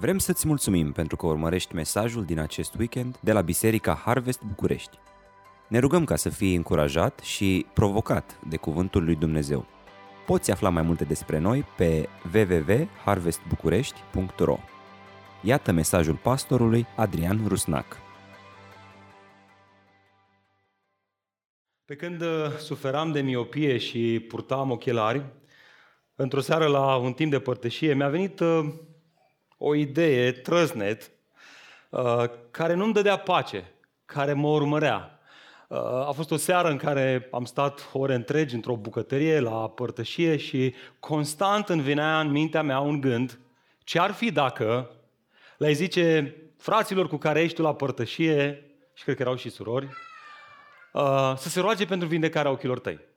Vrem să-ți mulțumim pentru că urmărești mesajul din acest weekend de la Biserica Harvest București. Ne rugăm ca să fii încurajat și provocat de Cuvântul lui Dumnezeu. Poți afla mai multe despre noi pe www.harvestbucurești.ro Iată mesajul pastorului Adrian Rusnac. Pe când uh, suferam de miopie și purtam ochelari, într-o seară la un timp de părtășie, mi-a venit uh, o idee trăznet uh, care nu-mi dădea pace, care mă urmărea. Uh, a fost o seară în care am stat ore întregi într-o bucătărie la părtășie și constant îmi venea în mintea mea un gând ce ar fi dacă le zice fraților cu care ești tu la părtășie, și cred că erau și surori, uh, să se roage pentru vindecarea ochilor tăi.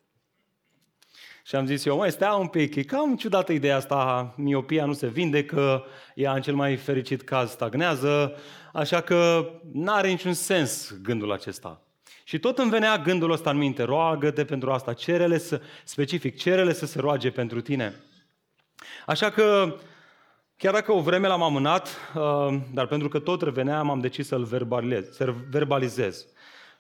Și am zis eu, mai stea un pic, e cam ciudată ideea asta, miopia nu se vindecă, ea în cel mai fericit caz stagnează, așa că nu are niciun sens gândul acesta. Și tot îmi venea gândul ăsta în minte, roagă-te pentru asta, cerele să, specific, cerele să se roage pentru tine. Așa că, chiar dacă o vreme l-am amânat, uh, dar pentru că tot reveneam, am decis să-l verbalizez. verbalizez.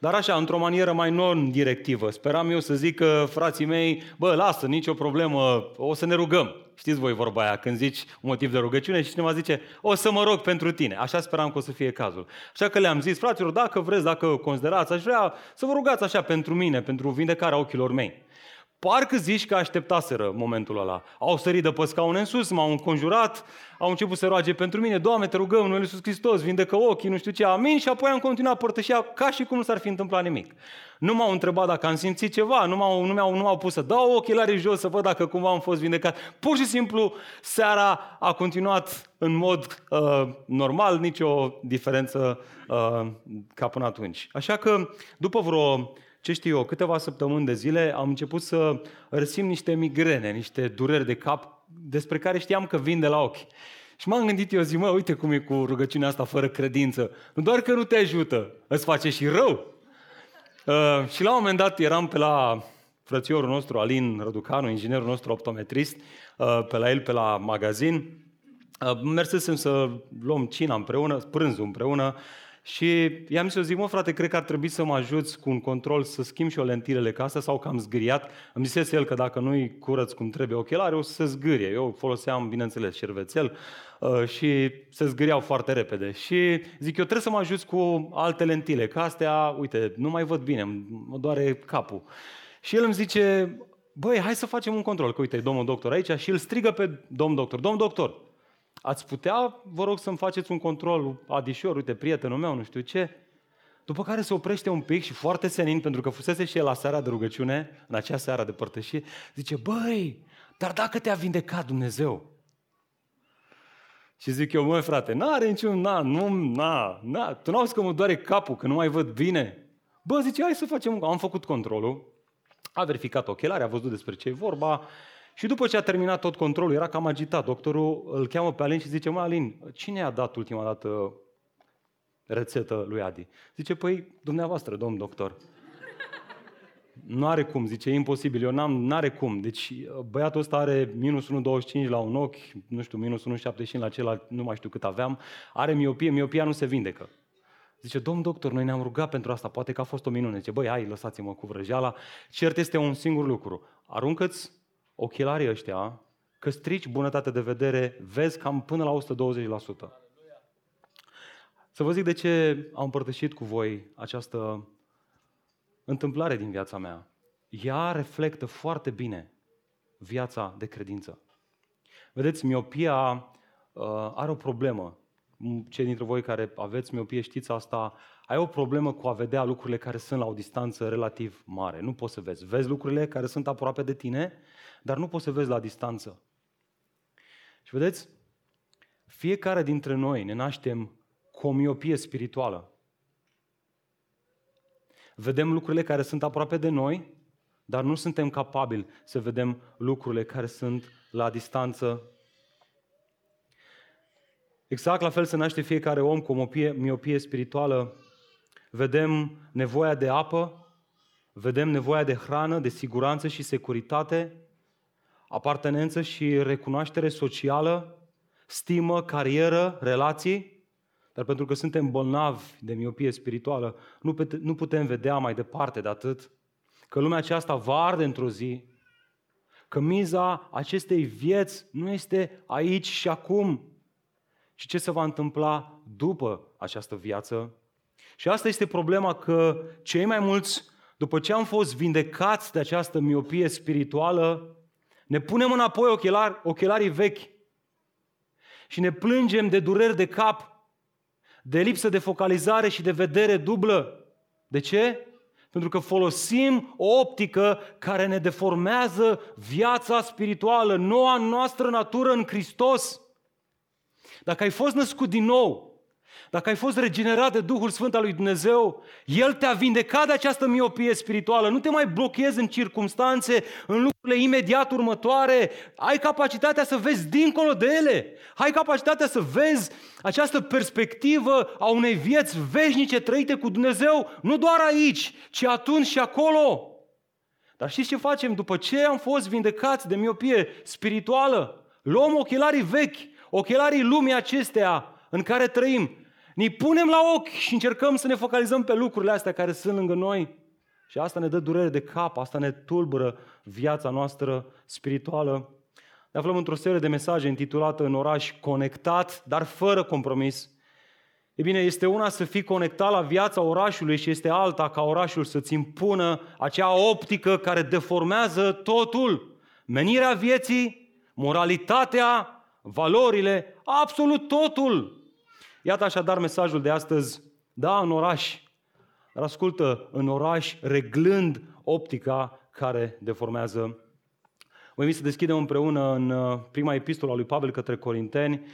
Dar așa, într-o manieră mai non-directivă. Speram eu să zic că frații mei, bă, lasă, nicio problemă, o să ne rugăm. Știți voi vorba aia, când zici un motiv de rugăciune și cineva zice, o să mă rog pentru tine. Așa speram că o să fie cazul. Așa că le-am zis, fraților, dacă vreți, dacă considerați, aș vrea să vă rugați așa pentru mine, pentru vindecarea ochilor mei. Parcă zici că așteptaseră momentul ăla. Au sărit de pe scaune în sus, m-au înconjurat, au început să roage pentru mine, Doamne, te rugăm, Noi Iisus Hristos, vindecă ochii, nu știu ce, amin, și apoi am continuat părtășia ca și cum nu s-ar fi întâmplat nimic. Nu m-au întrebat dacă am simțit ceva, nu m-au, nu m-au, nu m-au pus să dau ochelarii jos să văd dacă cumva am fost vindecat. Pur și simplu, seara a continuat în mod uh, normal, nicio diferență uh, ca până atunci. Așa că, după vreo ce știu eu, câteva săptămâni de zile am început să resimt niște migrene, niște dureri de cap despre care știam că vin de la ochi. Și m-am gândit eu, zi, mă, uite cum e cu rugăciunea asta fără credință. Nu doar că nu te ajută, îți face și rău. Uh, și la un moment dat eram pe la frățiorul nostru, Alin Răducanu, inginerul nostru optometrist, uh, pe la el, pe la magazin. Uh, mersesem să luăm cina împreună, prânzul împreună și i-am zis, eu zic, mă frate, cred că ar trebui să mă ajuți cu un control să schimb și o lentilele ca asta sau că am zgâriat. Îmi zisese el că dacă nu-i curăț cum trebuie ochelari, o să se zgârie. Eu foloseam, bineînțeles, șervețel uh, și se zgâriau foarte repede. Și zic, eu trebuie să mă ajuți cu alte lentile, că astea, uite, nu mai văd bine, mă doare capul. Și el îmi zice, băi, hai să facem un control, că uite, e domnul doctor aici și îl strigă pe domnul doctor, domnul doctor, Ați putea, vă rog, să-mi faceți un control adișor, uite, prietenul meu, nu știu ce. După care se oprește un pic și foarte senin, pentru că fusese și el la seara de rugăciune, în acea seară de părtășie, zice, băi, dar dacă te-a vindecat Dumnezeu? Și zic eu, măi frate, n-are niciun, na, nu, na, na, tu n-auzi că mă doare capul, că nu mai văd bine? Bă, zice, hai să facem, am făcut controlul, a verificat ochelari, a văzut despre ce e vorba, și după ce a terminat tot controlul, era cam agitat. Doctorul îl cheamă pe Alin și zice, mă, Alin, cine a dat ultima dată rețetă lui Adi? Zice, păi, dumneavoastră, domn doctor. Nu are cum, zice, e imposibil, eu n-am, n-are cum. Deci băiatul ăsta are minus 1,25 la un ochi, nu știu, minus 1,75 la celălalt, nu mai știu cât aveam, are miopie, miopia nu se vindecă. Zice, domn doctor, noi ne-am rugat pentru asta, poate că a fost o minune. Zice, băi, hai, lăsați-mă cu vrăjeala. Cert este un singur lucru. Aruncă-ți ochelarii ăștia, că strici bunătate de vedere, vezi cam până la 120%. Să vă zic de ce am împărtășit cu voi această întâmplare din viața mea. Ea reflectă foarte bine viața de credință. Vedeți, miopia uh, are o problemă. Cei dintre voi care aveți miopie știți asta, ai o problemă cu a vedea lucrurile care sunt la o distanță relativ mare. Nu poți să vezi. Vezi lucrurile care sunt aproape de tine, dar nu poți să vezi la distanță. Și vedeți, fiecare dintre noi ne naștem cu o miopie spirituală. Vedem lucrurile care sunt aproape de noi, dar nu suntem capabili să vedem lucrurile care sunt la distanță. Exact la fel se naște fiecare om cu o miopie, miopie spirituală. Vedem nevoia de apă, vedem nevoia de hrană, de siguranță și securitate, apartenență și recunoaștere socială, stimă, carieră, relații, dar pentru că suntem bolnavi de miopie spirituală, nu, nu putem vedea mai departe de atât că lumea aceasta va arde într-o zi, că miza acestei vieți nu este aici și acum, și ce se va întâmpla după această viață. Și asta este problema că cei mai mulți, după ce am fost vindecați de această miopie spirituală, ne punem înapoi ochelari, ochelarii vechi și ne plângem de dureri de cap, de lipsă de focalizare și de vedere dublă. De ce? Pentru că folosim o optică care ne deformează viața spirituală, noua noastră natură în Hristos. Dacă ai fost născut din nou, dacă ai fost regenerat de Duhul Sfânt al lui Dumnezeu, El te-a vindecat de această miopie spirituală. Nu te mai blochezi în circumstanțe, în lucrurile imediat următoare. Ai capacitatea să vezi dincolo de ele. Ai capacitatea să vezi această perspectivă a unei vieți veșnice trăite cu Dumnezeu, nu doar aici, ci atunci și acolo. Dar știți ce facem? După ce am fost vindecați de miopie spirituală, luăm ochelarii vechi, ochelarii lumii acestea în care trăim ne punem la ochi și încercăm să ne focalizăm pe lucrurile astea care sunt lângă noi. Și asta ne dă durere de cap, asta ne tulbură viața noastră spirituală. Ne aflăm într-o serie de mesaje intitulată În oraș conectat, dar fără compromis. E bine, este una să fii conectat la viața orașului și este alta ca orașul să-ți impună acea optică care deformează totul. Menirea vieții, moralitatea, valorile, absolut totul. Iată așadar mesajul de astăzi. Da, în oraș, dar ascultă, în oraș, reglând optica care deformează. Vă invit să deschidem împreună în uh, prima epistolă a lui Pavel către Corinteni.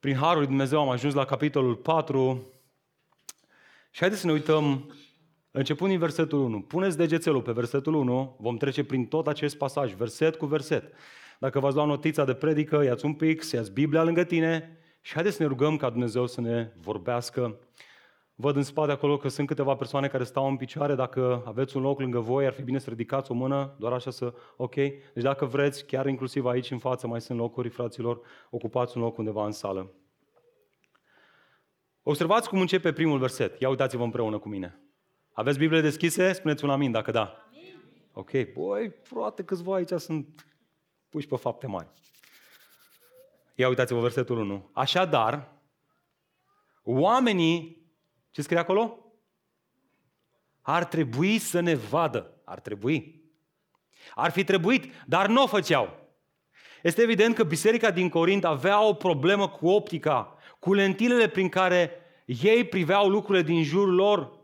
Prin Harul lui Dumnezeu am ajuns la capitolul 4. Și haideți să ne uităm, începând din versetul 1. Puneți degețelul pe versetul 1, vom trece prin tot acest pasaj, verset cu verset. Dacă v-ați luat notița de predică, ia-ți un pic, ia-ți Biblia lângă tine și haideți să ne rugăm ca Dumnezeu să ne vorbească. Văd în spate acolo că sunt câteva persoane care stau în picioare. Dacă aveți un loc lângă voi, ar fi bine să ridicați o mână, doar așa să... Ok? Deci dacă vreți, chiar inclusiv aici în față mai sunt locuri, fraților, ocupați un loc undeva în sală. Observați cum începe primul verset. Ia uitați-vă împreună cu mine. Aveți Biblie deschise? Spuneți un amin dacă da. Amin. Ok, băi, frate, câțiva aici sunt puși pe fapte mari. Ia uitați-vă versetul 1. Așadar, oamenii, ce scrie acolo? Ar trebui să ne vadă. Ar trebui. Ar fi trebuit, dar nu o făceau. Este evident că biserica din Corint avea o problemă cu optica, cu lentilele prin care ei priveau lucrurile din jurul lor.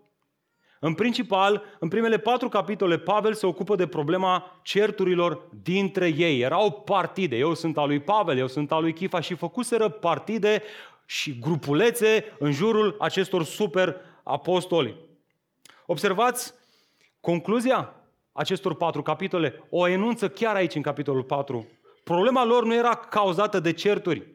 În principal, în primele patru capitole, Pavel se ocupă de problema certurilor dintre ei. Erau partide. Eu sunt al lui Pavel, eu sunt al lui Chifa și făcuseră partide și grupulețe în jurul acestor super apostoli. Observați concluzia acestor patru capitole. O enunță chiar aici în capitolul 4. Problema lor nu era cauzată de certuri,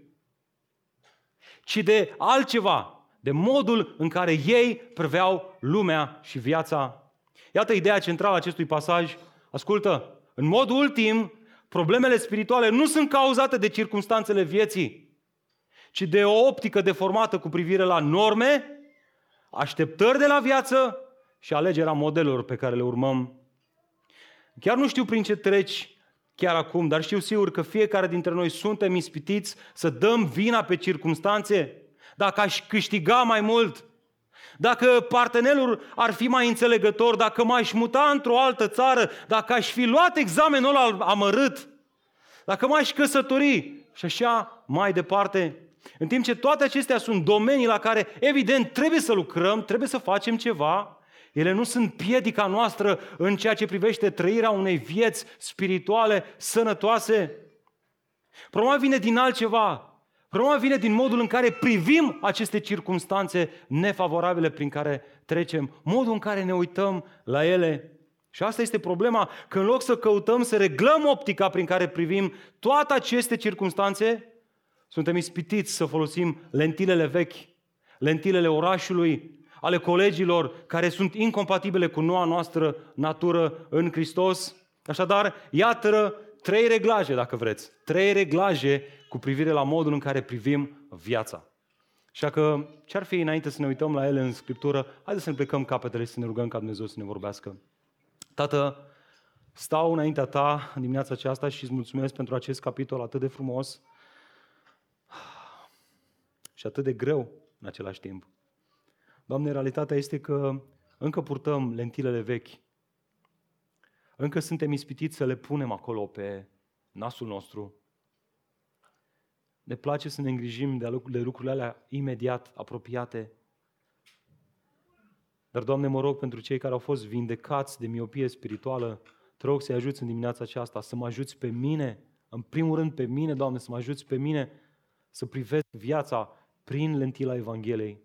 ci de altceva de modul în care ei preveau lumea și viața. Iată ideea centrală a acestui pasaj. Ascultă, în mod ultim, problemele spirituale nu sunt cauzate de circunstanțele vieții, ci de o optică deformată cu privire la norme, așteptări de la viață și alegerea modelelor pe care le urmăm. Chiar nu știu prin ce treci chiar acum, dar știu sigur că fiecare dintre noi suntem ispitiți să dăm vina pe circunstanțe dacă aș câștiga mai mult, dacă partenerul ar fi mai înțelegător, dacă m-aș muta într-o altă țară, dacă aș fi luat examenul ăla amărât, dacă m-aș căsători și așa mai departe. În timp ce toate acestea sunt domenii la care, evident, trebuie să lucrăm, trebuie să facem ceva, ele nu sunt piedica noastră în ceea ce privește trăirea unei vieți spirituale sănătoase. Problema vine din altceva. Problema vine din modul în care privim aceste circunstanțe nefavorabile prin care trecem, modul în care ne uităm la ele. Și asta este problema, că în loc să căutăm să reglăm optica prin care privim toate aceste circunstanțe, suntem ispitiți să folosim lentilele vechi, lentilele orașului, ale colegilor care sunt incompatibile cu noua noastră natură în Hristos. Așadar, iată trei reglaje, dacă vreți. Trei reglaje cu privire la modul în care privim viața. Așa că ce ar fi înainte să ne uităm la ele în Scriptură, haideți să ne plecăm capetele și să ne rugăm ca Dumnezeu să ne vorbească. Tată, stau înaintea ta în dimineața aceasta și îți mulțumesc pentru acest capitol atât de frumos și atât de greu în același timp. Doamne, realitatea este că încă purtăm lentilele vechi. Încă suntem ispitiți să le punem acolo pe nasul nostru. Ne place să ne îngrijim de lucrurile alea imediat apropiate. Dar, Doamne, mă rog pentru cei care au fost vindecați de miopie spirituală, te rog să-i ajuți în dimineața aceasta, să mă ajuți pe mine, în primul rând pe mine, Doamne, să mă ajuți pe mine să privesc viața prin lentila Evangheliei,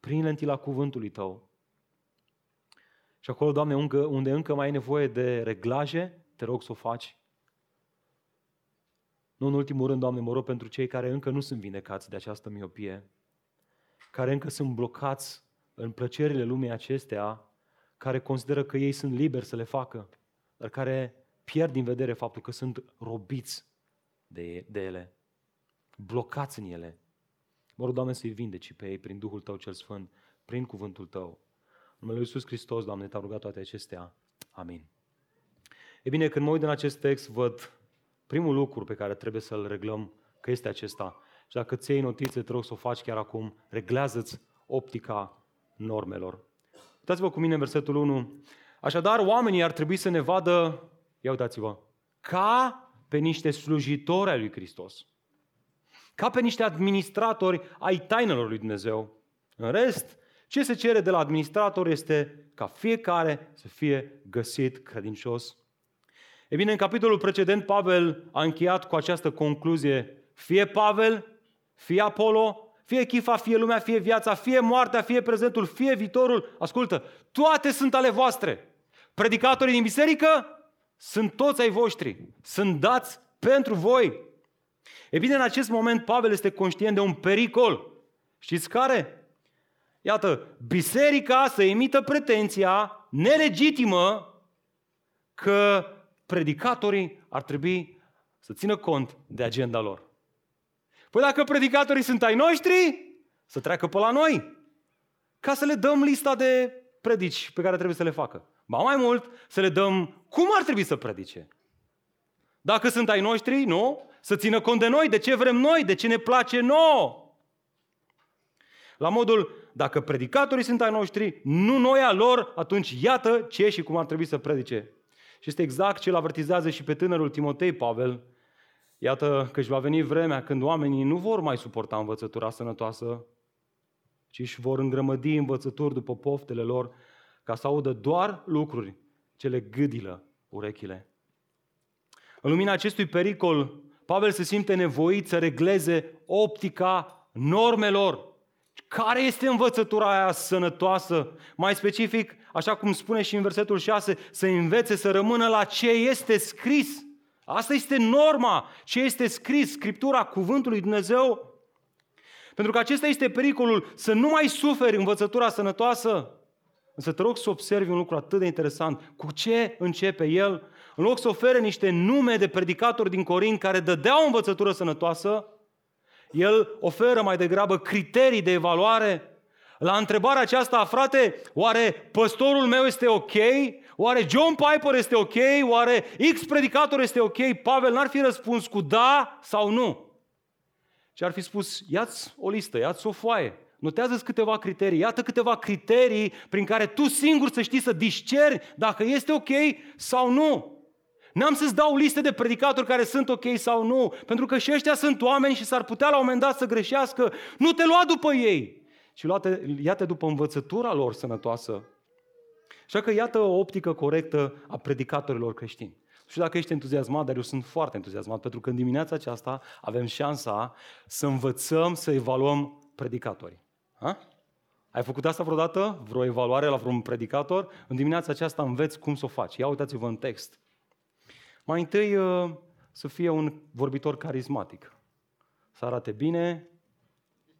prin lentila cuvântului Tău. Și acolo, Doamne, unde încă mai ai nevoie de reglaje, te rog să o faci. Nu în ultimul rând, Doamne, mă rog pentru cei care încă nu sunt vindecați de această miopie, care încă sunt blocați în plăcerile lumii acestea, care consideră că ei sunt liberi să le facă, dar care pierd din vedere faptul că sunt robiți de, de ele, blocați în ele. Mă rog, Doamne, să-i vindeci pe ei prin Duhul Tău cel Sfânt, prin cuvântul Tău. În numele Lui Iisus Hristos, Doamne, Te-am rugat toate acestea. Amin. E bine, când mă uit în acest text, văd primul lucru pe care trebuie să-l reglăm, că este acesta. Și dacă ți iei notițe, te rog să o faci chiar acum, reglează-ți optica normelor. Uitați-vă cu mine în versetul 1. Așadar, oamenii ar trebui să ne vadă, ia uitați-vă, ca pe niște slujitori ai lui Hristos. Ca pe niște administratori ai tainelor lui Dumnezeu. În rest, ce se cere de la administrator este ca fiecare să fie găsit credincios. E bine, în capitolul precedent, Pavel a încheiat cu această concluzie. Fie Pavel, fie Apollo, fie Chifa, fie lumea, fie viața, fie moartea, fie prezentul, fie viitorul. Ascultă, toate sunt ale voastre. Predicatorii din biserică sunt toți ai voștri. Sunt dați pentru voi. E bine, în acest moment Pavel este conștient de un pericol. Știți care? Iată, biserica să emită pretenția nelegitimă că predicatorii ar trebui să țină cont de agenda lor. Păi dacă predicatorii sunt ai noștri, să treacă pe la noi, ca să le dăm lista de predici pe care trebuie să le facă. Ba mai mult, să le dăm cum ar trebui să predice. Dacă sunt ai noștri, nu, să țină cont de noi, de ce vrem noi, de ce ne place nouă. La modul, dacă predicatorii sunt ai noștri, nu noi a lor, atunci iată ce și cum ar trebui să predice. Și este exact ce îl avertizează și pe tânărul Timotei Pavel. Iată că își va veni vremea când oamenii nu vor mai suporta învățătura sănătoasă, ci își vor îngrămădi învățături după poftele lor, ca să audă doar lucruri ce le gâdilă urechile. În lumina acestui pericol, Pavel se simte nevoit să regleze optica normelor care este învățătura aia sănătoasă? Mai specific, așa cum spune și în versetul 6, să învețe să rămână la ce este scris. Asta este norma, ce este scris, Scriptura, Cuvântul lui Dumnezeu. Pentru că acesta este pericolul, să nu mai suferi învățătura sănătoasă. Însă te rog să observi un lucru atât de interesant. Cu ce începe el? În loc să ofere niște nume de predicatori din Corint care dădeau o învățătură sănătoasă, el oferă mai degrabă criterii de evaluare. La întrebarea aceasta, frate, oare păstorul meu este ok? Oare John Piper este ok? Oare X predicator este ok? Pavel n-ar fi răspuns cu da sau nu. Ce ar fi spus, ia-ți o listă, ia-ți o foaie, notează câteva criterii, iată câteva criterii prin care tu singur să știi să discerni dacă este ok sau nu. N-am să-ți dau liste de predicatori care sunt ok sau nu, pentru că și ăștia sunt oameni și s-ar putea la un moment dat să greșească. Nu te lua după ei, ci ia-te după învățătura lor sănătoasă. Așa că iată o optică corectă a predicatorilor creștini. Nu știu dacă ești entuziasmat, dar eu sunt foarte entuziasmat, pentru că în dimineața aceasta avem șansa să învățăm să evaluăm predicatorii. Ha? Ai făcut asta vreodată? Vreo evaluare la vreun predicator? În dimineața aceasta înveți cum să o faci. Ia uitați-vă în text. Mai întâi uh, să fie un vorbitor carismatic. Să arate bine,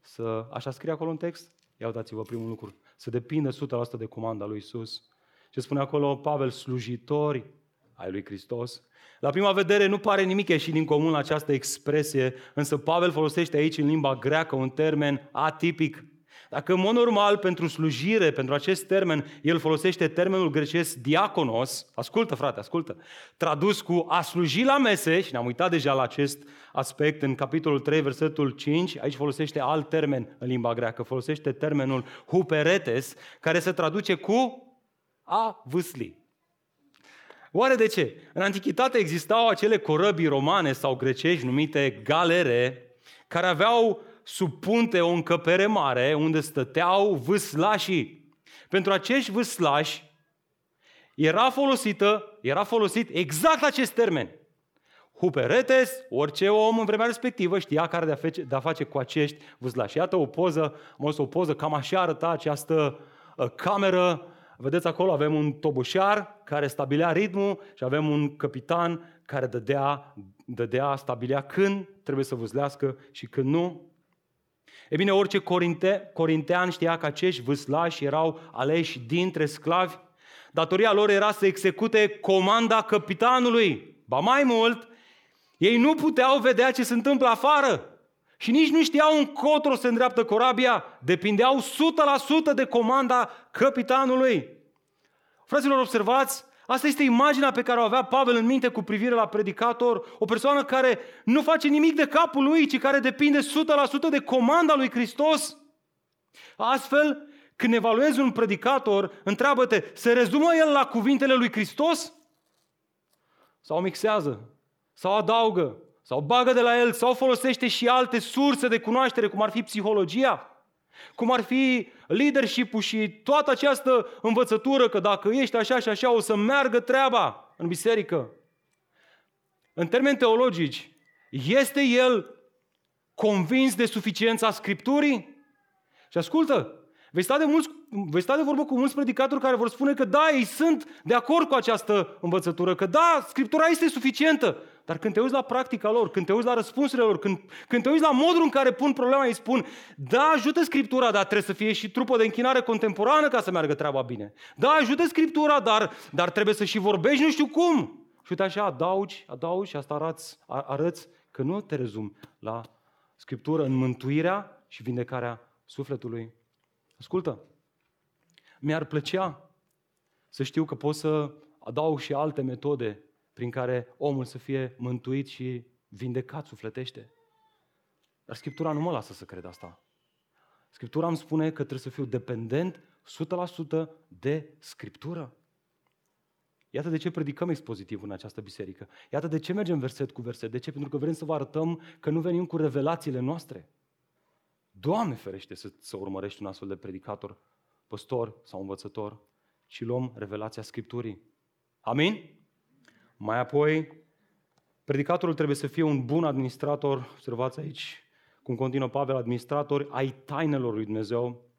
să... Așa scrie acolo în text? Ia uitați-vă primul lucru. Să depindă 100% de comanda lui Isus. Ce spune acolo Pavel? Slujitori ai lui Hristos. La prima vedere nu pare nimic ieșit din comun această expresie, însă Pavel folosește aici în limba greacă un termen atipic. Dacă în mod normal pentru slujire, pentru acest termen, el folosește termenul grecesc diaconos, ascultă frate, ascultă, tradus cu a sluji la mese, și ne-am uitat deja la acest aspect în capitolul 3, versetul 5, aici folosește alt termen în limba greacă, folosește termenul huperetes, care se traduce cu a vâsli. Oare de ce? În antichitate existau acele corăbii romane sau grecești numite galere, care aveau sub punte o încăpere mare unde stăteau vâslașii. Pentru acești vâslași era folosită, era folosit exact acest termen. Huperetes, orice om în vremea respectivă știa care de-a face, de-a face cu acești vâslași. Iată o poză, am o poză, cam așa arăta această uh, cameră. Vedeți acolo avem un toboșar care stabilea ritmul și avem un capitan care dădea, dădea, stabilea când trebuie să vâzlească și când nu. E bine, orice corinte, corintean știa că acești vâslași erau aleși dintre sclavi. Datoria lor era să execute comanda capitanului. Ba mai mult, ei nu puteau vedea ce se întâmplă afară. Și nici nu știau încotro se îndreaptă corabia. Depindeau 100% de comanda capitanului. Fraților, observați, Asta este imaginea pe care o avea Pavel în minte cu privire la predicator, o persoană care nu face nimic de capul lui, ci care depinde 100% de comanda lui Hristos. Astfel, când evaluezi un predicator, întreabă-te, se rezumă el la cuvintele lui Hristos? Sau mixează? Sau adaugă? Sau bagă de la el? Sau folosește și alte surse de cunoaștere, cum ar fi psihologia? Cum ar fi leadership și toată această învățătură că dacă ești așa și așa o să meargă treaba în biserică. În termeni teologici, este el convins de suficiența Scripturii? Și ascultă, vei sta, de mulți, vei sta de vorbă cu mulți predicatori care vor spune că da, ei sunt de acord cu această învățătură, că da, Scriptura este suficientă. Dar când te uiți la practica lor, când te uiți la răspunsurile lor, când, când te uiți la modul în care pun problema, îi spun, da, ajută Scriptura, dar trebuie să fie și trupă de închinare contemporană ca să meargă treaba bine. Da, ajută Scriptura, dar, dar trebuie să și vorbești nu știu cum. Și uite așa, adaugi, adaugi și asta arăți, arăți că nu te rezum la Scriptură în mântuirea și vindecarea sufletului. Ascultă, mi-ar plăcea să știu că pot să adaug și alte metode prin care omul să fie mântuit și vindecat sufletește. Dar Scriptura nu mă lasă să cred asta. Scriptura îmi spune că trebuie să fiu dependent 100% de Scriptură. Iată de ce predicăm expozitiv în această biserică. Iată de ce mergem verset cu verset. De ce? Pentru că vrem să vă arătăm că nu venim cu revelațiile noastre. Doamne ferește să, să urmărești un astfel de predicator, păstor sau învățător, și luăm revelația Scripturii. Amin? Mai apoi, predicatorul trebuie să fie un bun administrator, observați aici, cum continuă Pavel, administrator ai tainelor lui Dumnezeu.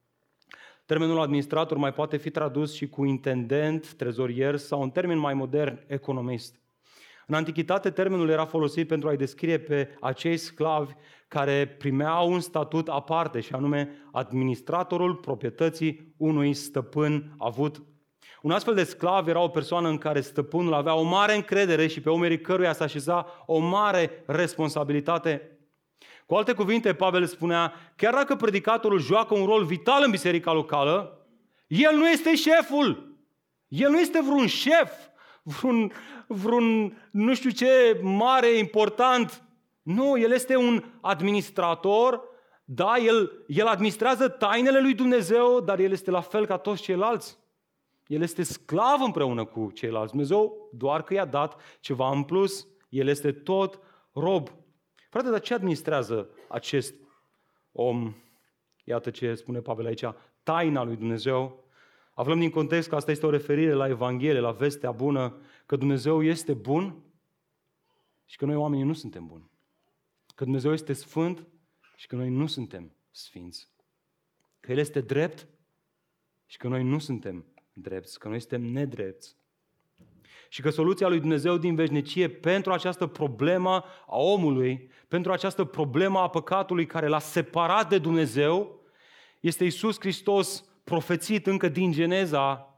Termenul administrator mai poate fi tradus și cu intendent, trezorier sau un termen mai modern, economist. În antichitate, termenul era folosit pentru a-i descrie pe acei sclavi care primeau un statut aparte, și anume administratorul proprietății unui stăpân avut un astfel de sclav era o persoană în care stăpânul avea o mare încredere și pe umerii căruia se așeza o mare responsabilitate. Cu alte cuvinte, Pavel spunea, chiar dacă predicatorul joacă un rol vital în biserica locală, el nu este șeful. El nu este vreun șef, vreun, vreun nu știu ce mare, important. Nu, el este un administrator, da, el, el administrează tainele lui Dumnezeu, dar el este la fel ca toți ceilalți. El este sclav împreună cu ceilalți. Dumnezeu doar că i-a dat ceva în plus. El este tot rob. Frate, dar ce administrează acest om? Iată ce spune Pavel aici. Taina lui Dumnezeu. Aflăm din context că asta este o referire la Evanghelie, la vestea bună, că Dumnezeu este bun și că noi oamenii nu suntem buni. Că Dumnezeu este sfânt și că noi nu suntem sfinți. Că El este drept și că noi nu suntem drepți, că noi suntem nedrepți. Și că soluția lui Dumnezeu din veșnicie pentru această problemă a omului, pentru această problemă a păcatului care l-a separat de Dumnezeu, este Isus Hristos profețit încă din Geneza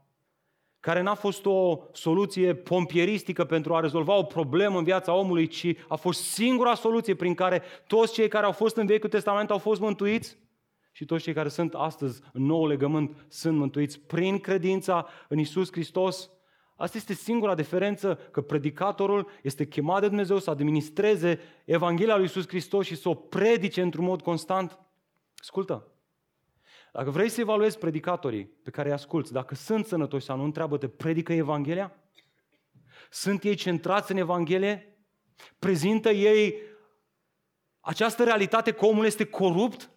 care n-a fost o soluție pompieristică pentru a rezolva o problemă în viața omului, ci a fost singura soluție prin care toți cei care au fost în Vechiul Testament au fost mântuiți și toți cei care sunt astăzi în nou legământ sunt mântuiți prin credința în Isus Hristos. Asta este singura diferență, că predicatorul este chemat de Dumnezeu să administreze Evanghelia lui Isus Hristos și să o predice într-un mod constant. Ascultă, dacă vrei să evaluezi predicatorii pe care îi asculți, dacă sunt sănătoși sau nu, întreabă-te, predică Evanghelia? Sunt ei centrați în Evanghelie? Prezintă ei această realitate că omul este corupt?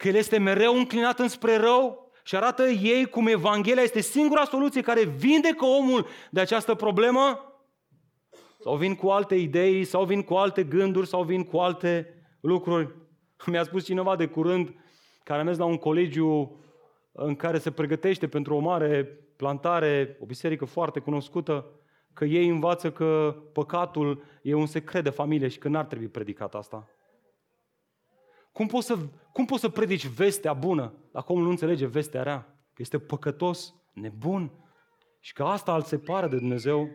Că el este mereu înclinat înspre rău? Și arată ei cum Evanghelia este singura soluție care vindecă omul de această problemă? Sau vin cu alte idei, sau vin cu alte gânduri, sau vin cu alte lucruri. Mi-a spus cineva de curând, care a mers la un colegiu în care se pregătește pentru o mare plantare, o biserică foarte cunoscută, că ei învață că păcatul e un secret de familie și că n-ar trebui predicat asta. Cum poți să, cum poți să predici vestea bună dacă omul nu înțelege vestea rea? Că este păcătos, nebun și că asta îl separă de Dumnezeu.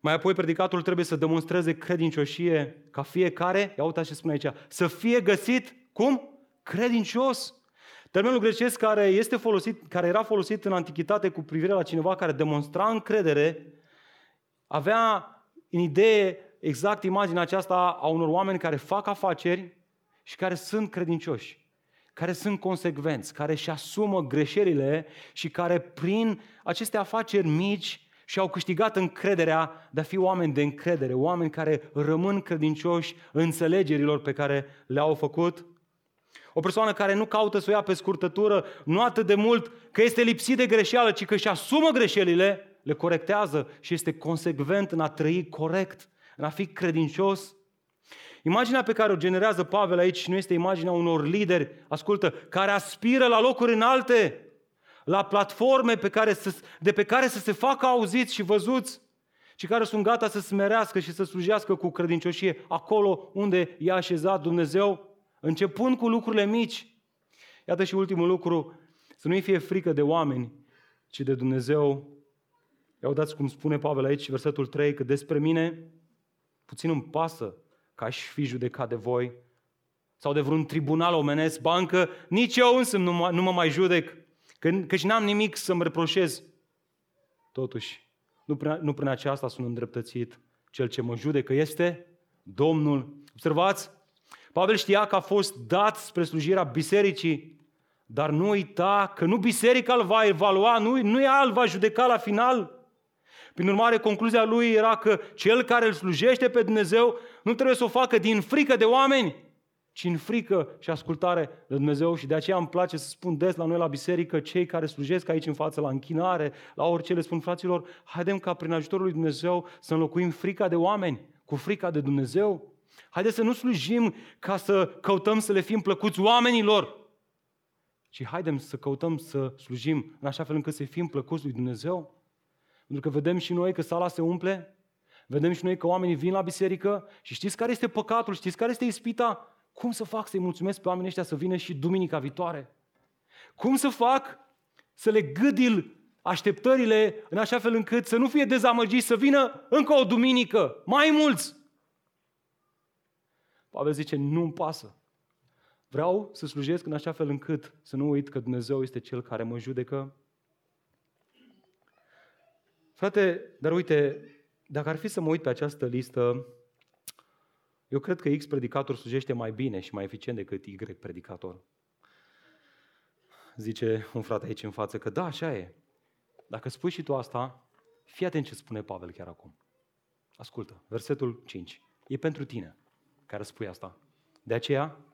Mai apoi predicatul trebuie să demonstreze credincioșie ca fiecare, ia uite ce spune aici, să fie găsit, cum? credincios. Termenul grecesc care, este folosit, care era folosit în antichitate cu privire la cineva care demonstra încredere, avea în idee exact imaginea aceasta a unor oameni care fac afaceri și care sunt credincioși, care sunt consecvenți, care își asumă greșelile și care prin aceste afaceri mici și-au câștigat încrederea de a fi oameni de încredere, oameni care rămân credincioși înțelegerilor pe care le-au făcut. O persoană care nu caută să o ia pe scurtătură, nu atât de mult că este lipsit de greșeală, ci că își asumă greșelile, le corectează și este consecvent în a trăi corect, în a fi credincios. Imaginea pe care o generează Pavel aici nu este imaginea unor lideri, ascultă, care aspiră la locuri înalte, la platforme pe care să, de pe care să se facă auziți și văzuți, ci care sunt gata să smerească și să slujească cu credincioșie acolo unde i-a așezat Dumnezeu. Începând cu lucrurile mici. Iată și ultimul lucru, să nu-i fie frică de oameni, ci de Dumnezeu. Ia uitați cum spune Pavel aici, versetul 3, că despre mine puțin îmi pasă că aș fi judecat de voi sau de vreun tribunal omenesc, bancă, nici eu însă nu mă, nu mă mai judec, că, căci n-am nimic să-mi reproșez. Totuși, nu prin, nu prin aceasta sunt îndreptățit. Cel ce mă judecă este Domnul. Observați, Pavel știa că a fost dat spre slujirea bisericii, dar nu uita că nu biserica îl va evalua, nu, nu ea îl va judeca la final. Prin urmare, concluzia lui era că cel care îl slujește pe Dumnezeu nu trebuie să o facă din frică de oameni, ci în frică și ascultare de Dumnezeu. Și de aceea îmi place să spun des la noi la biserică, cei care slujesc aici în față, la închinare, la orice le spun fraților, haidem ca prin ajutorul lui Dumnezeu să înlocuim frica de oameni cu frica de Dumnezeu. Haideți să nu slujim ca să căutăm să le fim plăcuți oamenilor, ci haidem să căutăm să slujim în așa fel încât să fim plăcuți lui Dumnezeu. Pentru că vedem și noi că sala se umple, vedem și noi că oamenii vin la biserică și știți care este păcatul, știți care este ispita? Cum să fac să-i mulțumesc pe oamenii ăștia să vină și duminica viitoare? Cum să fac să le gâdil așteptările în așa fel încât să nu fie dezamăgiți, să vină încă o duminică, mai mulți, Pavel zice, nu-mi pasă. Vreau să slujesc în așa fel încât să nu uit că Dumnezeu este Cel care mă judecă. Frate, dar uite, dacă ar fi să mă uit pe această listă, eu cred că X predicator slujește mai bine și mai eficient decât Y predicator. Zice un frate aici în față că da, așa e. Dacă spui și tu asta, fii atent ce spune Pavel chiar acum. Ascultă, versetul 5. E pentru tine care spui asta. De aceea,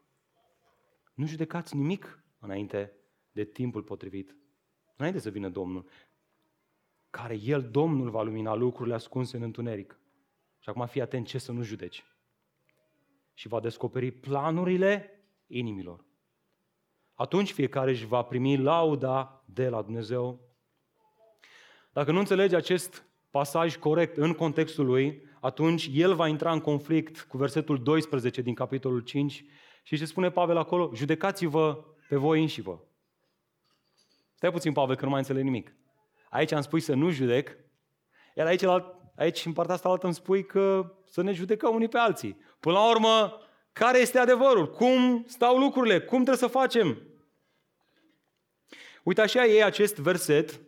nu judecați nimic înainte de timpul potrivit. Înainte să vină Domnul, care El, Domnul, va lumina lucrurile ascunse în întuneric. Și acum fii atent ce să nu judeci. Și va descoperi planurile inimilor. Atunci fiecare își va primi lauda de la Dumnezeu. Dacă nu înțelegi acest pasaj corect în contextul lui, atunci el va intra în conflict cu versetul 12 din capitolul 5 și ce spune Pavel acolo? Judecați-vă pe voi înși vă. Stai puțin, Pavel, că nu mai înțeleg nimic. Aici am spus să nu judec, iar aici, aici în partea asta altă îmi spui că să ne judecăm unii pe alții. Până la urmă, care este adevărul? Cum stau lucrurile? Cum trebuie să facem? Uite așa e acest verset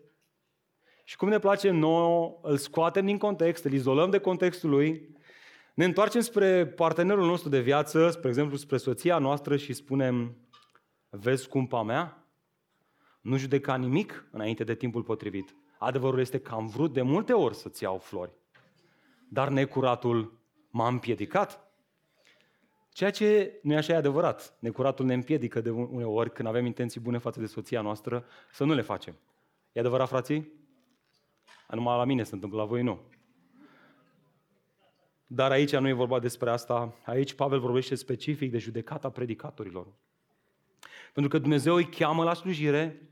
și cum ne place nouă, îl scoatem din context, îl izolăm de contextul lui, ne întoarcem spre partenerul nostru de viață, spre exemplu spre soția noastră și spunem, vezi cumpa mea? Nu judeca nimic înainte de timpul potrivit. Adevărul este că am vrut de multe ori să-ți iau flori, dar necuratul m-a împiedicat. Ceea ce nu e așa e adevărat. Necuratul ne împiedică de uneori când avem intenții bune față de soția noastră să nu le facem. E adevărat, frații? Numai la mine se întâmplă, la voi nu. Dar aici nu e vorba despre asta. Aici Pavel vorbește specific de judecata predicatorilor. Pentru că Dumnezeu îi cheamă la slujire.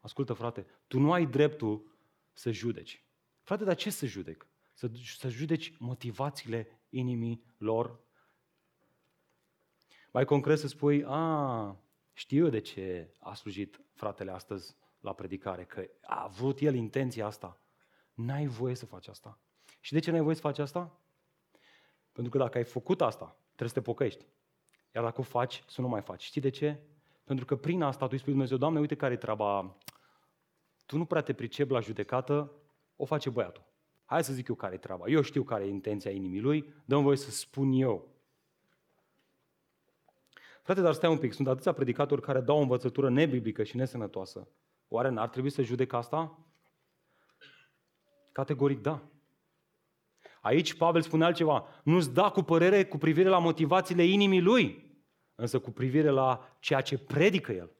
Ascultă, frate, tu nu ai dreptul să judeci. Frate, dar ce să judec? Să, să judeci motivațiile inimii lor? Mai concret să spui, a, știu de ce a slujit fratele astăzi la predicare, că a avut el intenția asta. N-ai voie să faci asta. Și de ce n-ai voie să faci asta? Pentru că dacă ai făcut asta, trebuie să te pocăiești. Iar dacă o faci, să nu mai faci. Știi de ce? Pentru că prin asta tu îi spui Dumnezeu, Doamne, uite care e treaba. Tu nu prea te pricepi la judecată, o face băiatul. Hai să zic eu care e treaba. Eu știu care e intenția inimii lui, dăm voie să spun eu. Frate, dar stai un pic, sunt atâția predicatori care dau o învățătură nebiblică și nesănătoasă. Oare n-ar trebui să judec asta? Categoric da. Aici Pavel spune altceva. Nu-ți da cu părere cu privire la motivațiile inimii lui, însă cu privire la ceea ce predică el.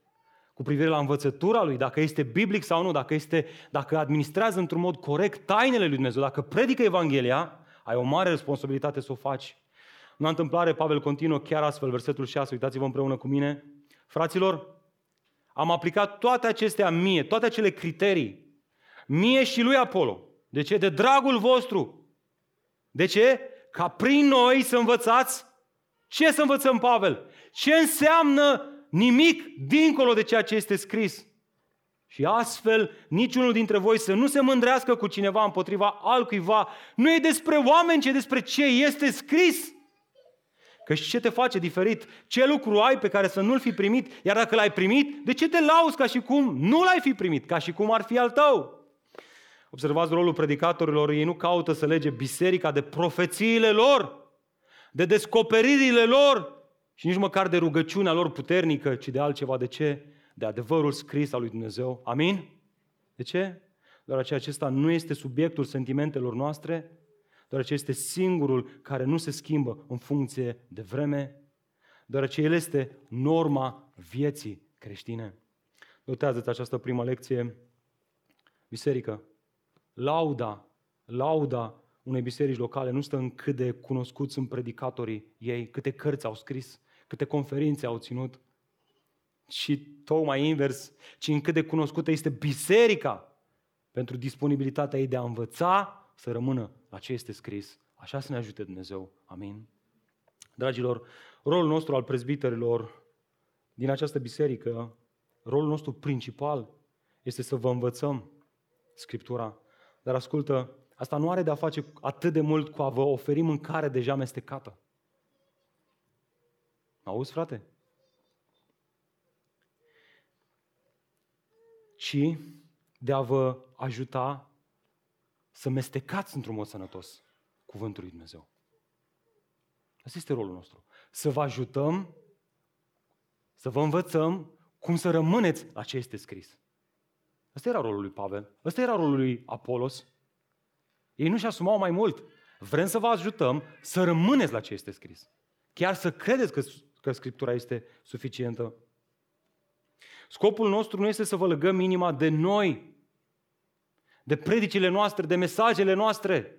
Cu privire la învățătura lui, dacă este biblic sau nu, dacă, este, dacă administrează într-un mod corect tainele lui Dumnezeu, dacă predică Evanghelia, ai o mare responsabilitate să o faci. În întâmplare, Pavel continuă chiar astfel, versetul 6, uitați-vă împreună cu mine. Fraților, am aplicat toate acestea mie, toate acele criterii, mie și lui Apollo. De ce? De dragul vostru, de ce? Ca prin noi să învățați ce să învățăm Pavel? Ce înseamnă nimic dincolo de ceea ce este scris? Și astfel, niciunul dintre voi să nu se mândrească cu cineva împotriva altcuiva. Nu e despre oameni, ci e despre ce este scris. Că și ce te face diferit? Ce lucru ai pe care să nu-l fi primit? Iar dacă l-ai primit, de ce te lauzi ca și cum nu l-ai fi primit? Ca și cum ar fi al tău? Observați rolul predicatorilor, ei nu caută să lege biserica de profețiile lor, de descoperirile lor și nici măcar de rugăciunea lor puternică, ci de altceva. De ce? De adevărul scris al lui Dumnezeu. Amin? De ce? Deoarece acesta nu este subiectul sentimentelor noastre, deoarece este singurul care nu se schimbă în funcție de vreme, deoarece El este norma vieții creștine. Notează-ți această primă lecție. Biserică, lauda, lauda unei biserici locale nu stă în cât de cunoscuți sunt predicatorii ei, câte cărți au scris, câte conferințe au ținut, și tocmai invers, ci în cât de cunoscută este biserica pentru disponibilitatea ei de a învăța să rămână la ce este scris. Așa să ne ajute Dumnezeu. Amin. Dragilor, rolul nostru al prezbiterilor din această biserică, rolul nostru principal este să vă învățăm Scriptura, dar ascultă, asta nu are de a face atât de mult cu a vă oferi mâncare deja amestecată. Auzi, frate? Ci de a vă ajuta să mestecați într-un mod sănătos cuvântul lui Dumnezeu. Asta este rolul nostru. Să vă ajutăm, să vă învățăm cum să rămâneți la ce este scris. Ăsta era rolul lui Pavel. Ăsta era rolul lui Apolos. Ei nu-și asumau mai mult. Vrem să vă ajutăm să rămâneți la ce este scris. Chiar să credeți că, că Scriptura este suficientă. Scopul nostru nu este să vă legăm inima de noi, de predicile noastre, de mesajele noastre.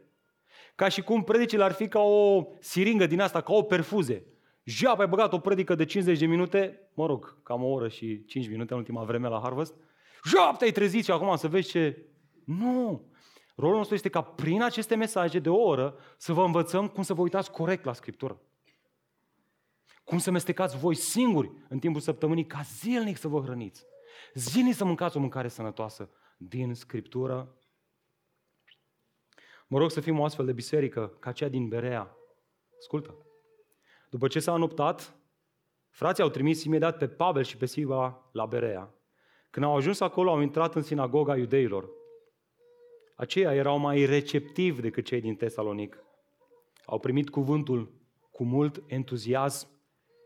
Ca și cum predicile ar fi ca o siringă din asta, ca o perfuze. Jap, ai băgat o predică de 50 de minute, mă rog, cam o oră și 5 minute în ultima vreme la Harvest, Job, te-ai trezit și acum să vezi ce... Nu! Rolul nostru este ca prin aceste mesaje de o oră să vă învățăm cum să vă uitați corect la Scriptură. Cum să mestecați voi singuri în timpul săptămânii ca zilnic să vă hrăniți. Zilnic să mâncați o mâncare sănătoasă. din Scriptură? Mă rog să fim o astfel de biserică ca cea din Berea. Ascultă! După ce s-a înoptat, frații au trimis imediat pe Pavel și pe Siva la Berea. Când au ajuns acolo, au intrat în sinagoga iudeilor. Aceia erau mai receptivi decât cei din Tesalonic. Au primit cuvântul cu mult entuziasm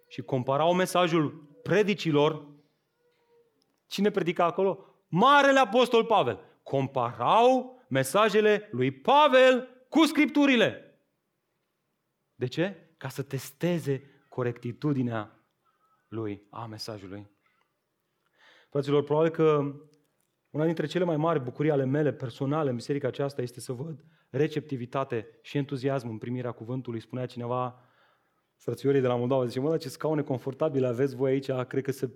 și comparau mesajul predicilor. Cine predica acolo? Marele Apostol Pavel. Comparau mesajele lui Pavel cu scripturile. De ce? Ca să testeze corectitudinea lui, a mesajului. Fraților, probabil că una dintre cele mai mari bucurii ale mele personale în biserica aceasta este să văd receptivitate și entuziasm în primirea cuvântului. Spunea cineva, frățiorii de la Moldova, zice, mă, dar ce scaune confortabile aveți voi aici, cred că se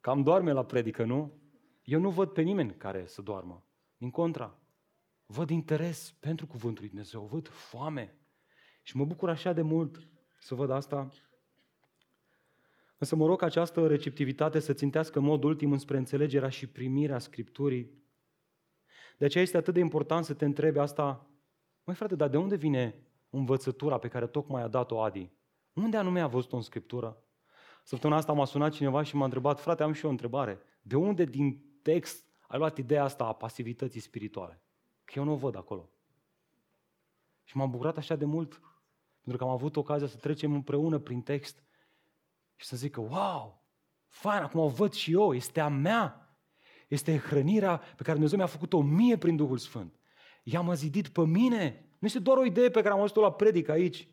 cam doarme la predică, nu? Eu nu văd pe nimeni care să doarmă. Din contra, văd interes pentru cuvântul lui Dumnezeu, văd foame. Și mă bucur așa de mult să văd asta. Însă mă rog ca această receptivitate să țintească în mod ultim înspre înțelegerea și primirea Scripturii. De aceea este atât de important să te întrebi asta, măi frate, dar de unde vine învățătura pe care tocmai a dat-o Adi? Unde anume a văzut-o în Scriptură? Săptămâna asta m-a sunat cineva și m-a întrebat, frate, am și eu o întrebare. De unde din text ai luat ideea asta a pasivității spirituale? Că eu nu o văd acolo. Și m-am bucurat așa de mult, pentru că am avut ocazia să trecem împreună prin text și să zică, wow, fain, acum o văd și eu, este a mea. Este hrănirea pe care Dumnezeu mi-a făcut-o mie prin Duhul Sfânt. Ea m-a zidit pe mine. Nu este doar o idee pe care am auzit-o la predic aici.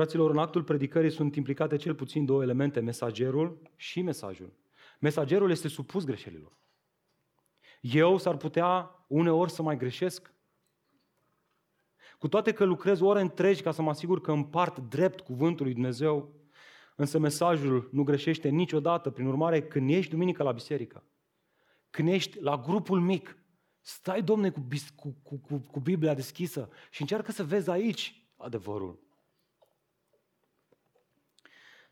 Fraților, în actul predicării sunt implicate cel puțin două elemente, mesagerul și mesajul. Mesagerul este supus greșelilor. Eu s-ar putea uneori să mai greșesc. Cu toate că lucrez ore întregi ca să mă asigur că împart drept cuvântul lui Dumnezeu, însă mesajul nu greșește niciodată. Prin urmare, când ești duminică la biserică, când ești la grupul mic, stai, domne, cu, cu, cu, cu Biblia deschisă și încearcă să vezi aici adevărul.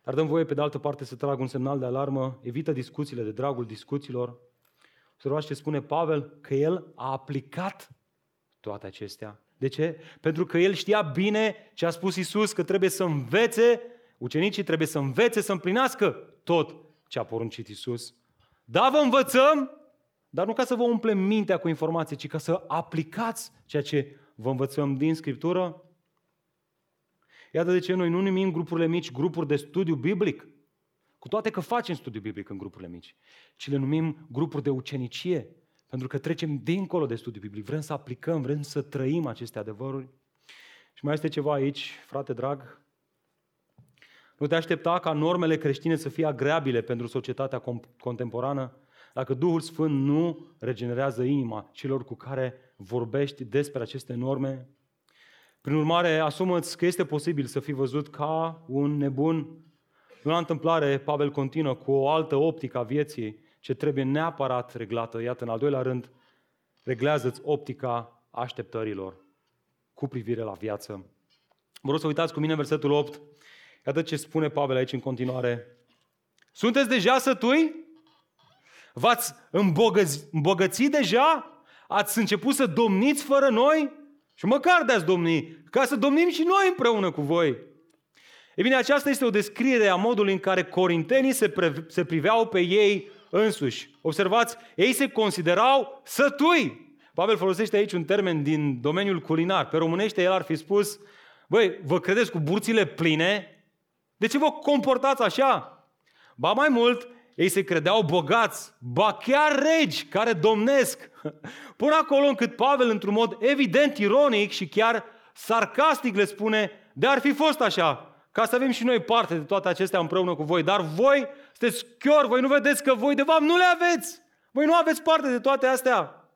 Dar dăm voie pe de altă parte să trag un semnal de alarmă, evită discuțiile de dragul discuțiilor. Observați ce spune Pavel, că el a aplicat toate acestea. De ce? Pentru că el știa bine ce a spus Isus, că trebuie să învețe, ucenicii trebuie să învețe, să împlinească tot ce a poruncit Isus. Da, vă învățăm, dar nu ca să vă umplem mintea cu informații, ci ca să aplicați ceea ce vă învățăm din Scriptură Iată de ce noi nu numim grupurile mici grupuri de studiu biblic, cu toate că facem studiu biblic în grupurile mici, ci le numim grupuri de ucenicie, pentru că trecem dincolo de studiu biblic, vrem să aplicăm, vrem să trăim aceste adevăruri. Și mai este ceva aici, frate drag, nu te aștepta ca normele creștine să fie agreabile pentru societatea contemporană dacă Duhul Sfânt nu regenerează inima celor cu care vorbești despre aceste norme prin urmare, asumă-ți că este posibil să fii văzut ca un nebun. Nu la întâmplare, Pavel continuă cu o altă optică a vieții ce trebuie neapărat reglată. Iată, în al doilea rând, reglează-ți optica așteptărilor cu privire la viață. Vă rog să uitați cu mine versetul 8. Iată ce spune Pavel aici în continuare. Sunteți deja sătui? V-ați îmbogățit deja? Ați început să domniți fără noi? Și măcar de-ați domni, ca să domnim și noi împreună cu voi. E bine, aceasta este o descriere a modului în care corintenii se, pre- se priveau pe ei însuși. Observați, ei se considerau sătui. Pavel folosește aici un termen din domeniul culinar. Pe românește el ar fi spus, băi, vă credeți cu burțile pline? De ce vă comportați așa? Ba mai mult, ei se credeau bogați, ba chiar regi care domnesc. Până acolo încât Pavel, într-un mod evident ironic și chiar sarcastic, le spune, de ar fi fost așa, ca să avem și noi parte de toate acestea împreună cu voi. Dar voi sunteți chior, voi nu vedeți că voi de fapt nu le aveți. Voi nu aveți parte de toate astea.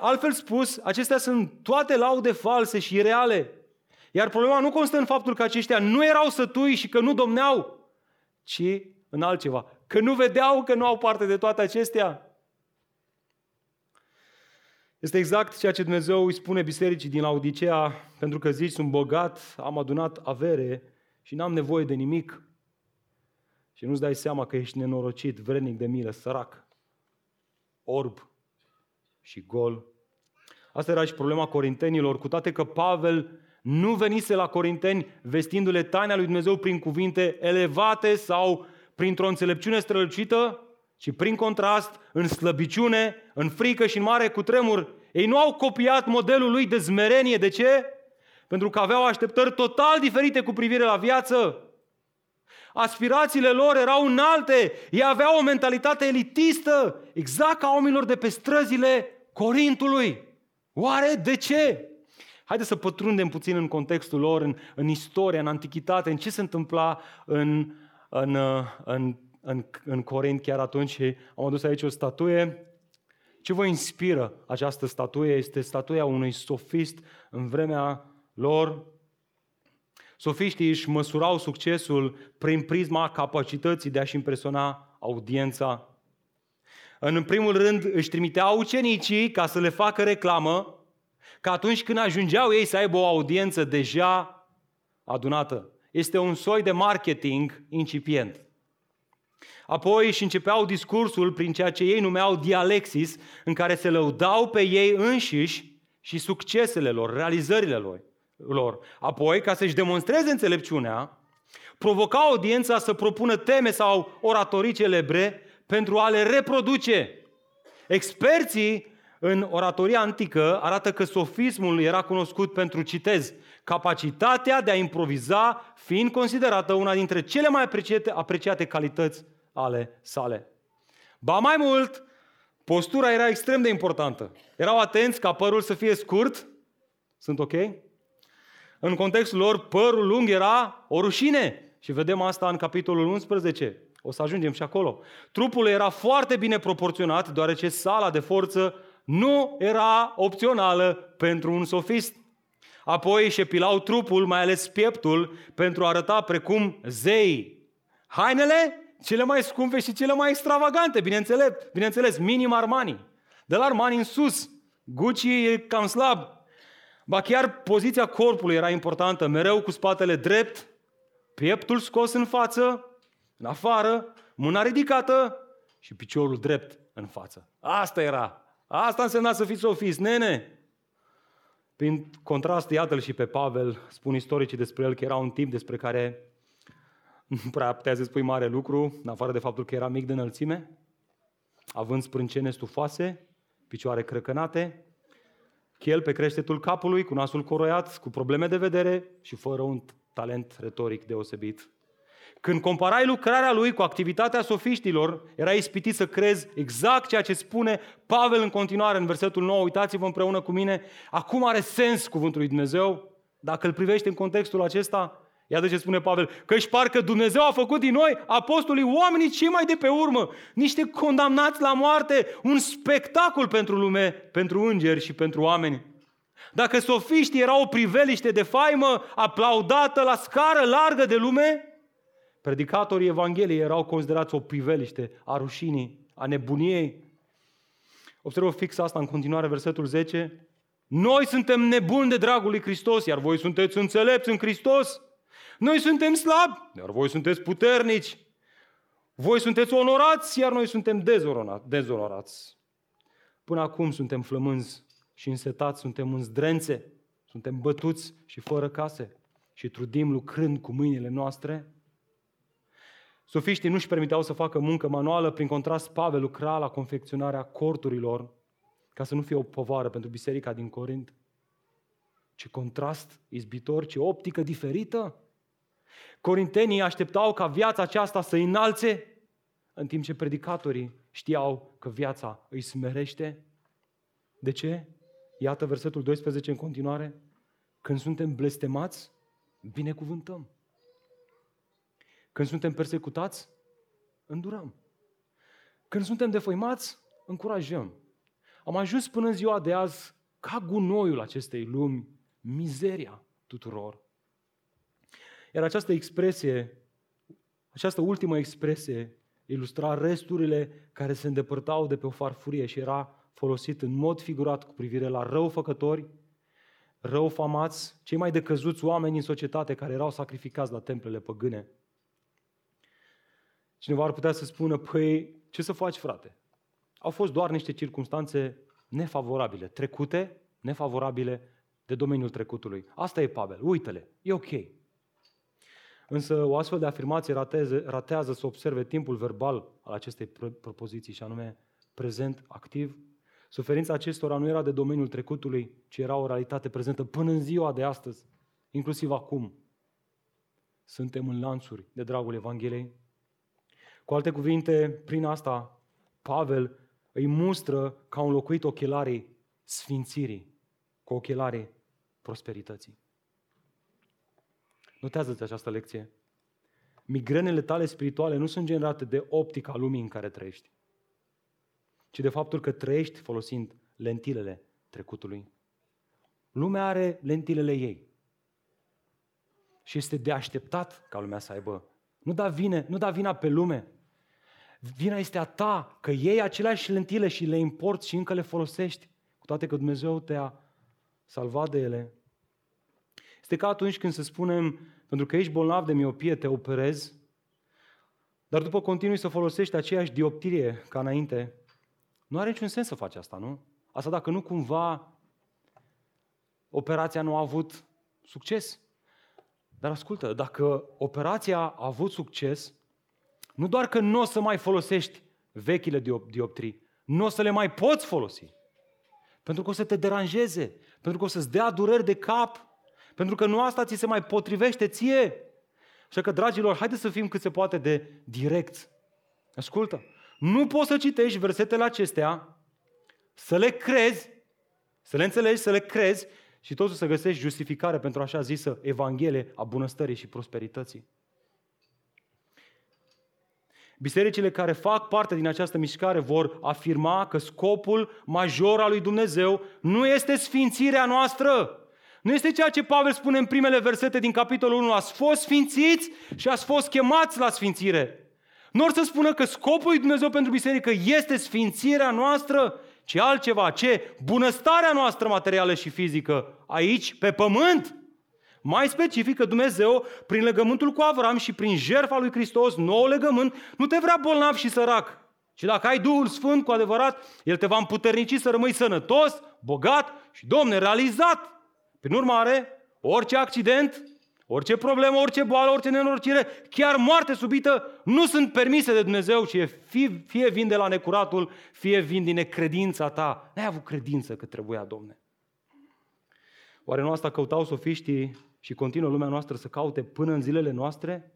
Altfel spus, acestea sunt toate laude false și reale. Iar problema nu constă în faptul că aceștia nu erau sătui și că nu domneau, ci în altceva. Că nu vedeau că nu au parte de toate acestea. Este exact ceea ce Dumnezeu îi spune bisericii din Laodicea, pentru că zici, sunt bogat, am adunat avere și n-am nevoie de nimic. Și nu-ți dai seama că ești nenorocit, vrednic de milă, sărac. orb și gol. Asta era și problema corintenilor, cu toate că Pavel nu venise la corinteni vestindu-le taina lui Dumnezeu prin cuvinte elevate sau printr-o înțelepciune strălucită, ci prin contrast, în slăbiciune, în frică și în mare cutremur. Ei nu au copiat modelul lui de zmerenie. De ce? Pentru că aveau așteptări total diferite cu privire la viață. Aspirațiile lor erau înalte. Ei aveau o mentalitate elitistă, exact ca oamenilor de pe străzile Corintului. Oare de ce? Haideți să pătrundem puțin în contextul lor, în, în istoria, în antichitate, în ce se întâmpla în, în, în, în, în Corint chiar atunci. Și am adus aici o statuie. Ce vă inspiră această statuie? Este statuia unui sofist în vremea lor. Sofiștii își măsurau succesul prin prisma capacității de a-și impresiona audiența. În primul rând își trimiteau ucenicii ca să le facă reclamă că atunci când ajungeau ei să aibă o audiență deja adunată. Este un soi de marketing incipient. Apoi își începeau discursul prin ceea ce ei numeau dialexis, în care se lăudau pe ei înșiși și succesele lor, realizările lor. lor. Apoi, ca să-și demonstreze înțelepciunea, provoca audiența să propună teme sau oratorii celebre pentru a le reproduce. Experții în oratoria antică arată că sofismul era cunoscut pentru, citez, capacitatea de a improviza fiind considerată una dintre cele mai apreciate, apreciate calități ale sale. Ba mai mult, postura era extrem de importantă. Erau atenți ca părul să fie scurt, sunt ok? În contextul lor, părul lung era o rușine. Și vedem asta în capitolul 11. O să ajungem și acolo. Trupul era foarte bine proporționat, deoarece sala de forță nu era opțională pentru un sofist. Apoi își epilau trupul, mai ales pieptul, pentru a arăta precum zei. Hainele cele mai scumpe și cele mai extravagante, bineînțeles, bineînțeles minim Armani. De la Armani în sus, Gucci e cam slab. Ba chiar poziția corpului era importantă, mereu cu spatele drept, pieptul scos în față, în afară, mâna ridicată și piciorul drept în față. Asta era Asta însemna să fii sofist, nene. Prin contrast, iată-l și pe Pavel, spun istoricii despre el că era un tip despre care nu prea putea să spui mare lucru, în afară de faptul că era mic de înălțime, având sprâncene stufoase, picioare crăcănate, chel pe creștetul capului, cu nasul coroiat, cu probleme de vedere și fără un talent retoric deosebit. Când comparai lucrarea lui cu activitatea sofiștilor, era ispitit să crezi exact ceea ce spune Pavel în continuare în versetul 9. Uitați-vă împreună cu mine. Acum are sens cuvântul lui Dumnezeu. Dacă îl privești în contextul acesta, Iată ce spune Pavel, că își parcă Dumnezeu a făcut din noi, apostolii, oamenii cei mai de pe urmă, niște condamnați la moarte, un spectacol pentru lume, pentru îngeri și pentru oameni. Dacă sofiștii erau o priveliște de faimă aplaudată la scară largă de lume, Predicatorii Evangheliei erau considerați o priveliște a rușinii, a nebuniei. Observă fix asta în continuare, versetul 10. Noi suntem nebuni de dragul lui Hristos, iar voi sunteți înțelepți în Hristos. Noi suntem slabi, iar voi sunteți puternici. Voi sunteți onorați, iar noi suntem dezonorați. Până acum suntem flămânzi și însetați, suntem în zdrențe, suntem bătuți și fără case și trudim lucrând cu mâinile noastre Sofiștii nu-și permiteau să facă muncă manuală, prin contrast Pavel lucra la confecționarea corturilor ca să nu fie o povară pentru biserica din Corint. Ce contrast izbitor, ce optică diferită! Corintenii așteptau ca viața aceasta să înalțe, în timp ce predicatorii știau că viața îi smerește. De ce? Iată versetul 12 în continuare. Când suntem blestemați, binecuvântăm. Când suntem persecutați, îndurăm. Când suntem defăimați, încurajăm. Am ajuns până în ziua de azi ca gunoiul acestei lumi, mizeria tuturor. Iar această expresie, această ultimă expresie, ilustra resturile care se îndepărtau de pe o farfurie și era folosit în mod figurat cu privire la răufăcători, răufamați, cei mai decăzuți oameni în societate care erau sacrificați la templele păgâne. Cineva ar putea să spună, păi, ce să faci, frate? au fost doar niște circunstanțe nefavorabile, trecute, nefavorabile de domeniul trecutului. Asta e Pavel, uite-le, e ok. Însă o astfel de afirmație ratează, ratează să observe timpul verbal al acestei propoziții, și anume prezent, activ. Suferința acestora nu era de domeniul trecutului, ci era o realitate prezentă până în ziua de astăzi, inclusiv acum. Suntem în lanțuri de dragul Evangheliei. Cu alte cuvinte, prin asta, Pavel îi mustră ca un locuit ochelarii sfințirii, cu ochelarii prosperității. Notează-ți această lecție. Migrenele tale spirituale nu sunt generate de optica lumii în care trăiești, ci de faptul că trăiești folosind lentilele trecutului. Lumea are lentilele ei. Și este de așteptat ca lumea să aibă. Nu da, vine, nu da vina pe lume. Vina este a ta, că iei aceleași lentile și le importi și încă le folosești, cu toate că Dumnezeu te-a salvat de ele. Este ca atunci când să spunem, pentru că ești bolnav de miopie, te operezi, dar după continui să folosești aceeași dioptrie ca înainte, nu are niciun sens să faci asta, nu? Asta dacă nu cumva operația nu a avut succes. Dar ascultă, dacă operația a avut succes, nu doar că nu o să mai folosești vechile dioptrii, nu o să le mai poți folosi. Pentru că o să te deranjeze, pentru că o să-ți dea dureri de cap, pentru că nu asta ți se mai potrivește ție. Așa că, dragilor, haideți să fim cât se poate de direct. Ascultă, nu poți să citești versetele acestea, să le crezi, să le înțelegi, să le crezi și totuși să găsești justificare pentru așa zisă Evanghelie a bunăstării și prosperității. Bisericile care fac parte din această mișcare vor afirma că scopul major al lui Dumnezeu nu este sfințirea noastră. Nu este ceea ce Pavel spune în primele versete din capitolul 1. Ați fost sfințiți și ați fost chemați la sfințire. Nu or să spună că scopul lui Dumnezeu pentru biserică este sfințirea noastră, ci altceva. Ce? Bunăstarea noastră materială și fizică aici, pe pământ. Mai specific că Dumnezeu, prin legământul cu Avram și prin jertfa lui Hristos, nou legământ, nu te vrea bolnav și sărac. Și dacă ai Duhul Sfânt cu adevărat, El te va împuternici să rămâi sănătos, bogat și, Domne, realizat. Prin urmare, orice accident, orice problemă, orice boală, orice nenorocire, chiar moarte subită, nu sunt permise de Dumnezeu, ci fie, fie vin de la necuratul, fie vin din necredința ta. N-ai avut credință că trebuia, Domne. Oare nu asta căutau sofiștii și continuă lumea noastră să caute până în zilele noastre?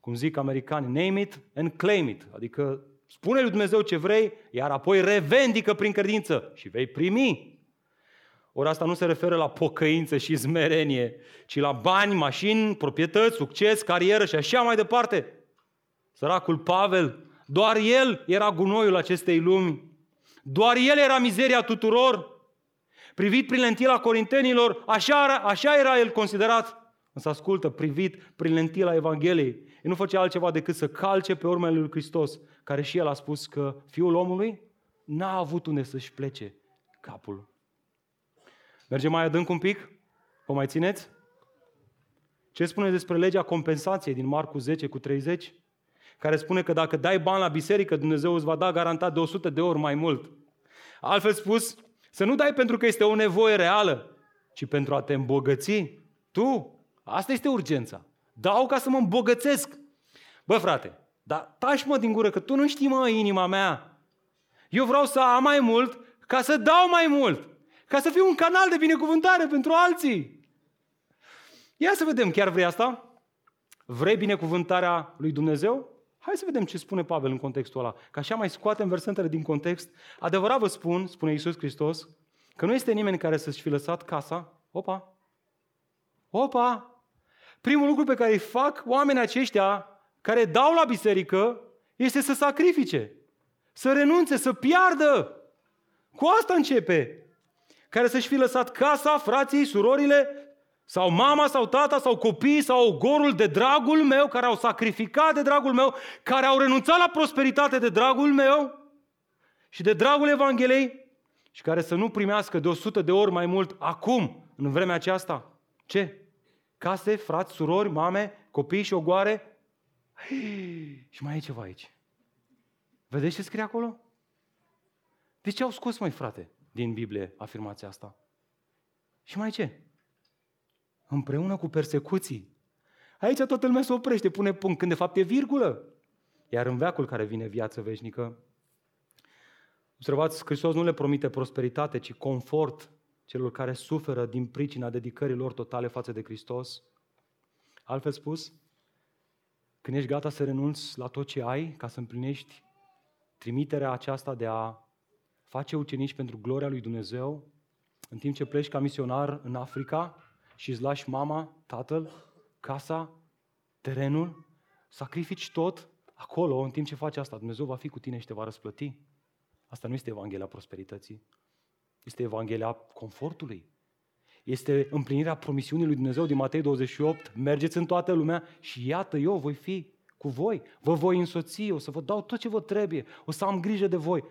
Cum zic americani, name it and claim it. Adică spune lui Dumnezeu ce vrei, iar apoi revendică prin credință și vei primi. Ori asta nu se referă la pocăință și zmerenie, ci la bani, mașini, proprietăți, succes, carieră și așa mai departe. Săracul Pavel, doar el era gunoiul acestei lumi. Doar el era mizeria tuturor. Privit prin lentila corintenilor, așa, așa era el considerat. Însă ascultă, privit prin lentila Evangheliei, el nu făcea altceva decât să calce pe urmele lui Hristos, care și el a spus că fiul omului n-a avut unde să-și plece capul. Mergem mai adânc un pic? O mai țineți? Ce spune despre legea compensației din Marcu 10 cu 30? Care spune că dacă dai bani la biserică, Dumnezeu îți va da garantat de 100 de ori mai mult. Altfel spus, să nu dai pentru că este o nevoie reală, ci pentru a te îmbogăți. Tu, asta este urgența. Dau ca să mă îmbogățesc. Bă, frate, dar tași mă din gură că tu nu știi, mă, inima mea. Eu vreau să am mai mult ca să dau mai mult. Ca să fiu un canal de binecuvântare pentru alții. Ia să vedem, chiar vrei asta? Vrei binecuvântarea lui Dumnezeu? Hai să vedem ce spune Pavel în contextul ăla. Că așa mai scoatem versetele din context. Adevărat vă spun, spune Iisus Hristos, că nu este nimeni care să-și fi lăsat casa. Opa! Opa! Primul lucru pe care îi fac oamenii aceștia care dau la biserică este să sacrifice, să renunțe, să piardă. Cu asta începe. Care să-și fi lăsat casa, frații, surorile, sau mama, sau tata, sau copiii, sau ogorul de dragul meu, care au sacrificat de dragul meu, care au renunțat la prosperitate de dragul meu și de dragul Evangheliei și care să nu primească de 100 de ori mai mult acum, în vremea aceasta. Ce? Case, frați, surori, mame, copii și ogoare? Și mai e ceva aici. Vedeți ce scrie acolo? De ce au scos, mai frate, din Biblie afirmația asta? Și mai ce? Împreună cu persecuții. Aici toată lumea se oprește, pune punct, când de fapt e virgulă. Iar în veacul care vine viață veșnică, observați, Hristos nu le promite prosperitate, ci confort celor care suferă din pricina dedicării lor totale față de Hristos. Altfel spus, când ești gata să renunți la tot ce ai ca să împlinești trimiterea aceasta de a face ucenici pentru gloria lui Dumnezeu, în timp ce pleci ca misionar în Africa și îți lași mama, tatăl, casa, terenul, sacrifici tot acolo în timp ce faci asta. Dumnezeu va fi cu tine și te va răsplăti. Asta nu este Evanghelia prosperității. Este Evanghelia confortului. Este împlinirea promisiunii lui Dumnezeu din Matei 28. Mergeți în toată lumea și iată, eu voi fi cu voi. Vă voi însoți, o să vă dau tot ce vă trebuie, o să am grijă de voi.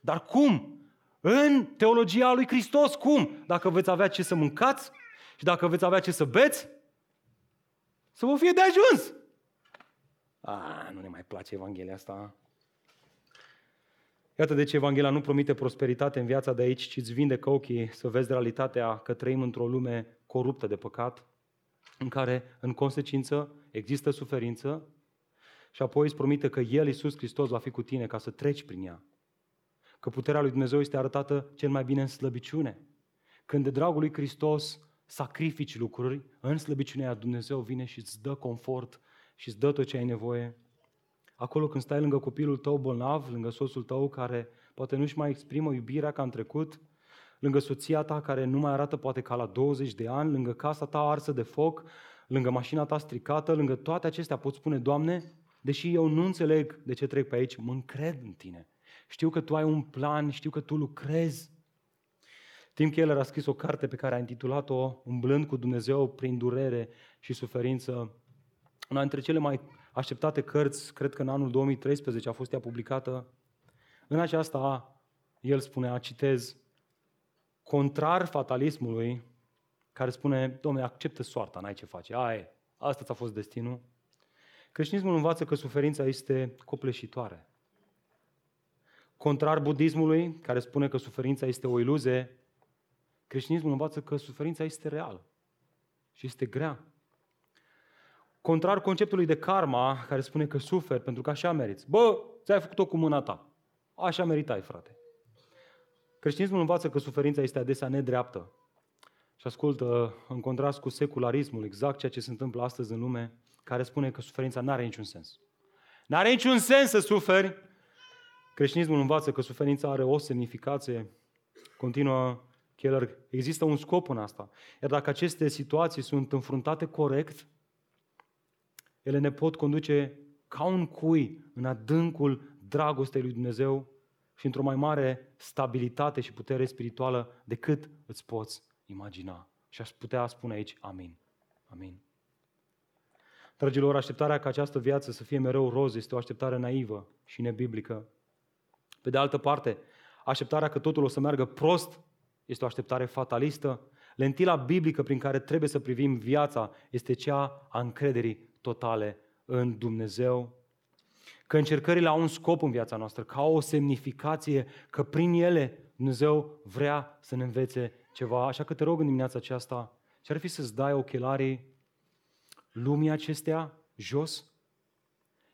Dar cum? În teologia lui Hristos, cum? Dacă veți avea ce să mâncați și dacă veți avea ce să beți, să vă fie de ajuns. A, nu ne mai place Evanghelia asta. Iată de ce Evanghelia nu promite prosperitate în viața de aici, ci îți vindecă ochii să vezi realitatea că trăim într-o lume coruptă de păcat, în care, în consecință, există suferință și apoi îți promite că El, Iisus Hristos, va fi cu tine ca să treci prin ea. Că puterea lui Dumnezeu este arătată cel mai bine în slăbiciune. Când de dragul lui Hristos sacrifici lucruri, în slăbiciunea Dumnezeu vine și îți dă confort și îți dă tot ce ai nevoie Acolo când stai lângă copilul tău bolnav, lângă soțul tău care poate nu-și mai exprimă iubirea ca în trecut, lângă soția ta care nu mai arată poate ca la 20 de ani, lângă casa ta arsă de foc, lângă mașina ta stricată, lângă toate acestea poți spune, Doamne, deși eu nu înțeleg de ce trec pe aici, mă încred în Tine. Știu că Tu ai un plan, știu că Tu lucrezi. Tim Keller a scris o carte pe care a intitulat-o Umblând cu Dumnezeu prin durere și suferință. Una dintre cele mai așteptate cărți, cred că în anul 2013 a fost ea publicată. În aceasta el spunea, citez, contrar fatalismului, care spune, domnule, acceptă soarta, n-ai ce face, aia asta ți-a fost destinul. Creștinismul învață că suferința este copleșitoare. Contrar budismului, care spune că suferința este o iluzie, creștinismul învață că suferința este reală și este grea. Contrar conceptului de karma, care spune că suferi pentru că așa meriți. Bă, ți-ai făcut-o cu mâna ta. Așa meritai, frate. Creștinismul învață că suferința este adesea nedreaptă. Și ascultă, în contrast cu secularismul, exact ceea ce se întâmplă astăzi în lume, care spune că suferința nu are niciun sens. Nu are niciun sens să suferi. Creștinismul învață că suferința are o semnificație. Continuă Keller, există un scop în asta. Iar dacă aceste situații sunt înfruntate corect, ele ne pot conduce ca un cui în adâncul dragostei lui Dumnezeu și într-o mai mare stabilitate și putere spirituală decât îți poți imagina. Și aș putea spune aici, amin. Amin. Dragilor, așteptarea ca această viață să fie mereu roz este o așteptare naivă și nebiblică. Pe de altă parte, așteptarea că totul o să meargă prost este o așteptare fatalistă. Lentila biblică prin care trebuie să privim viața este cea a încrederii totale în Dumnezeu, că încercările au un scop în viața noastră, că au o semnificație, că prin ele Dumnezeu vrea să ne învețe ceva. Așa că te rog în dimineața aceasta, ce ar fi să-ți dai ochelarii lumii acestea jos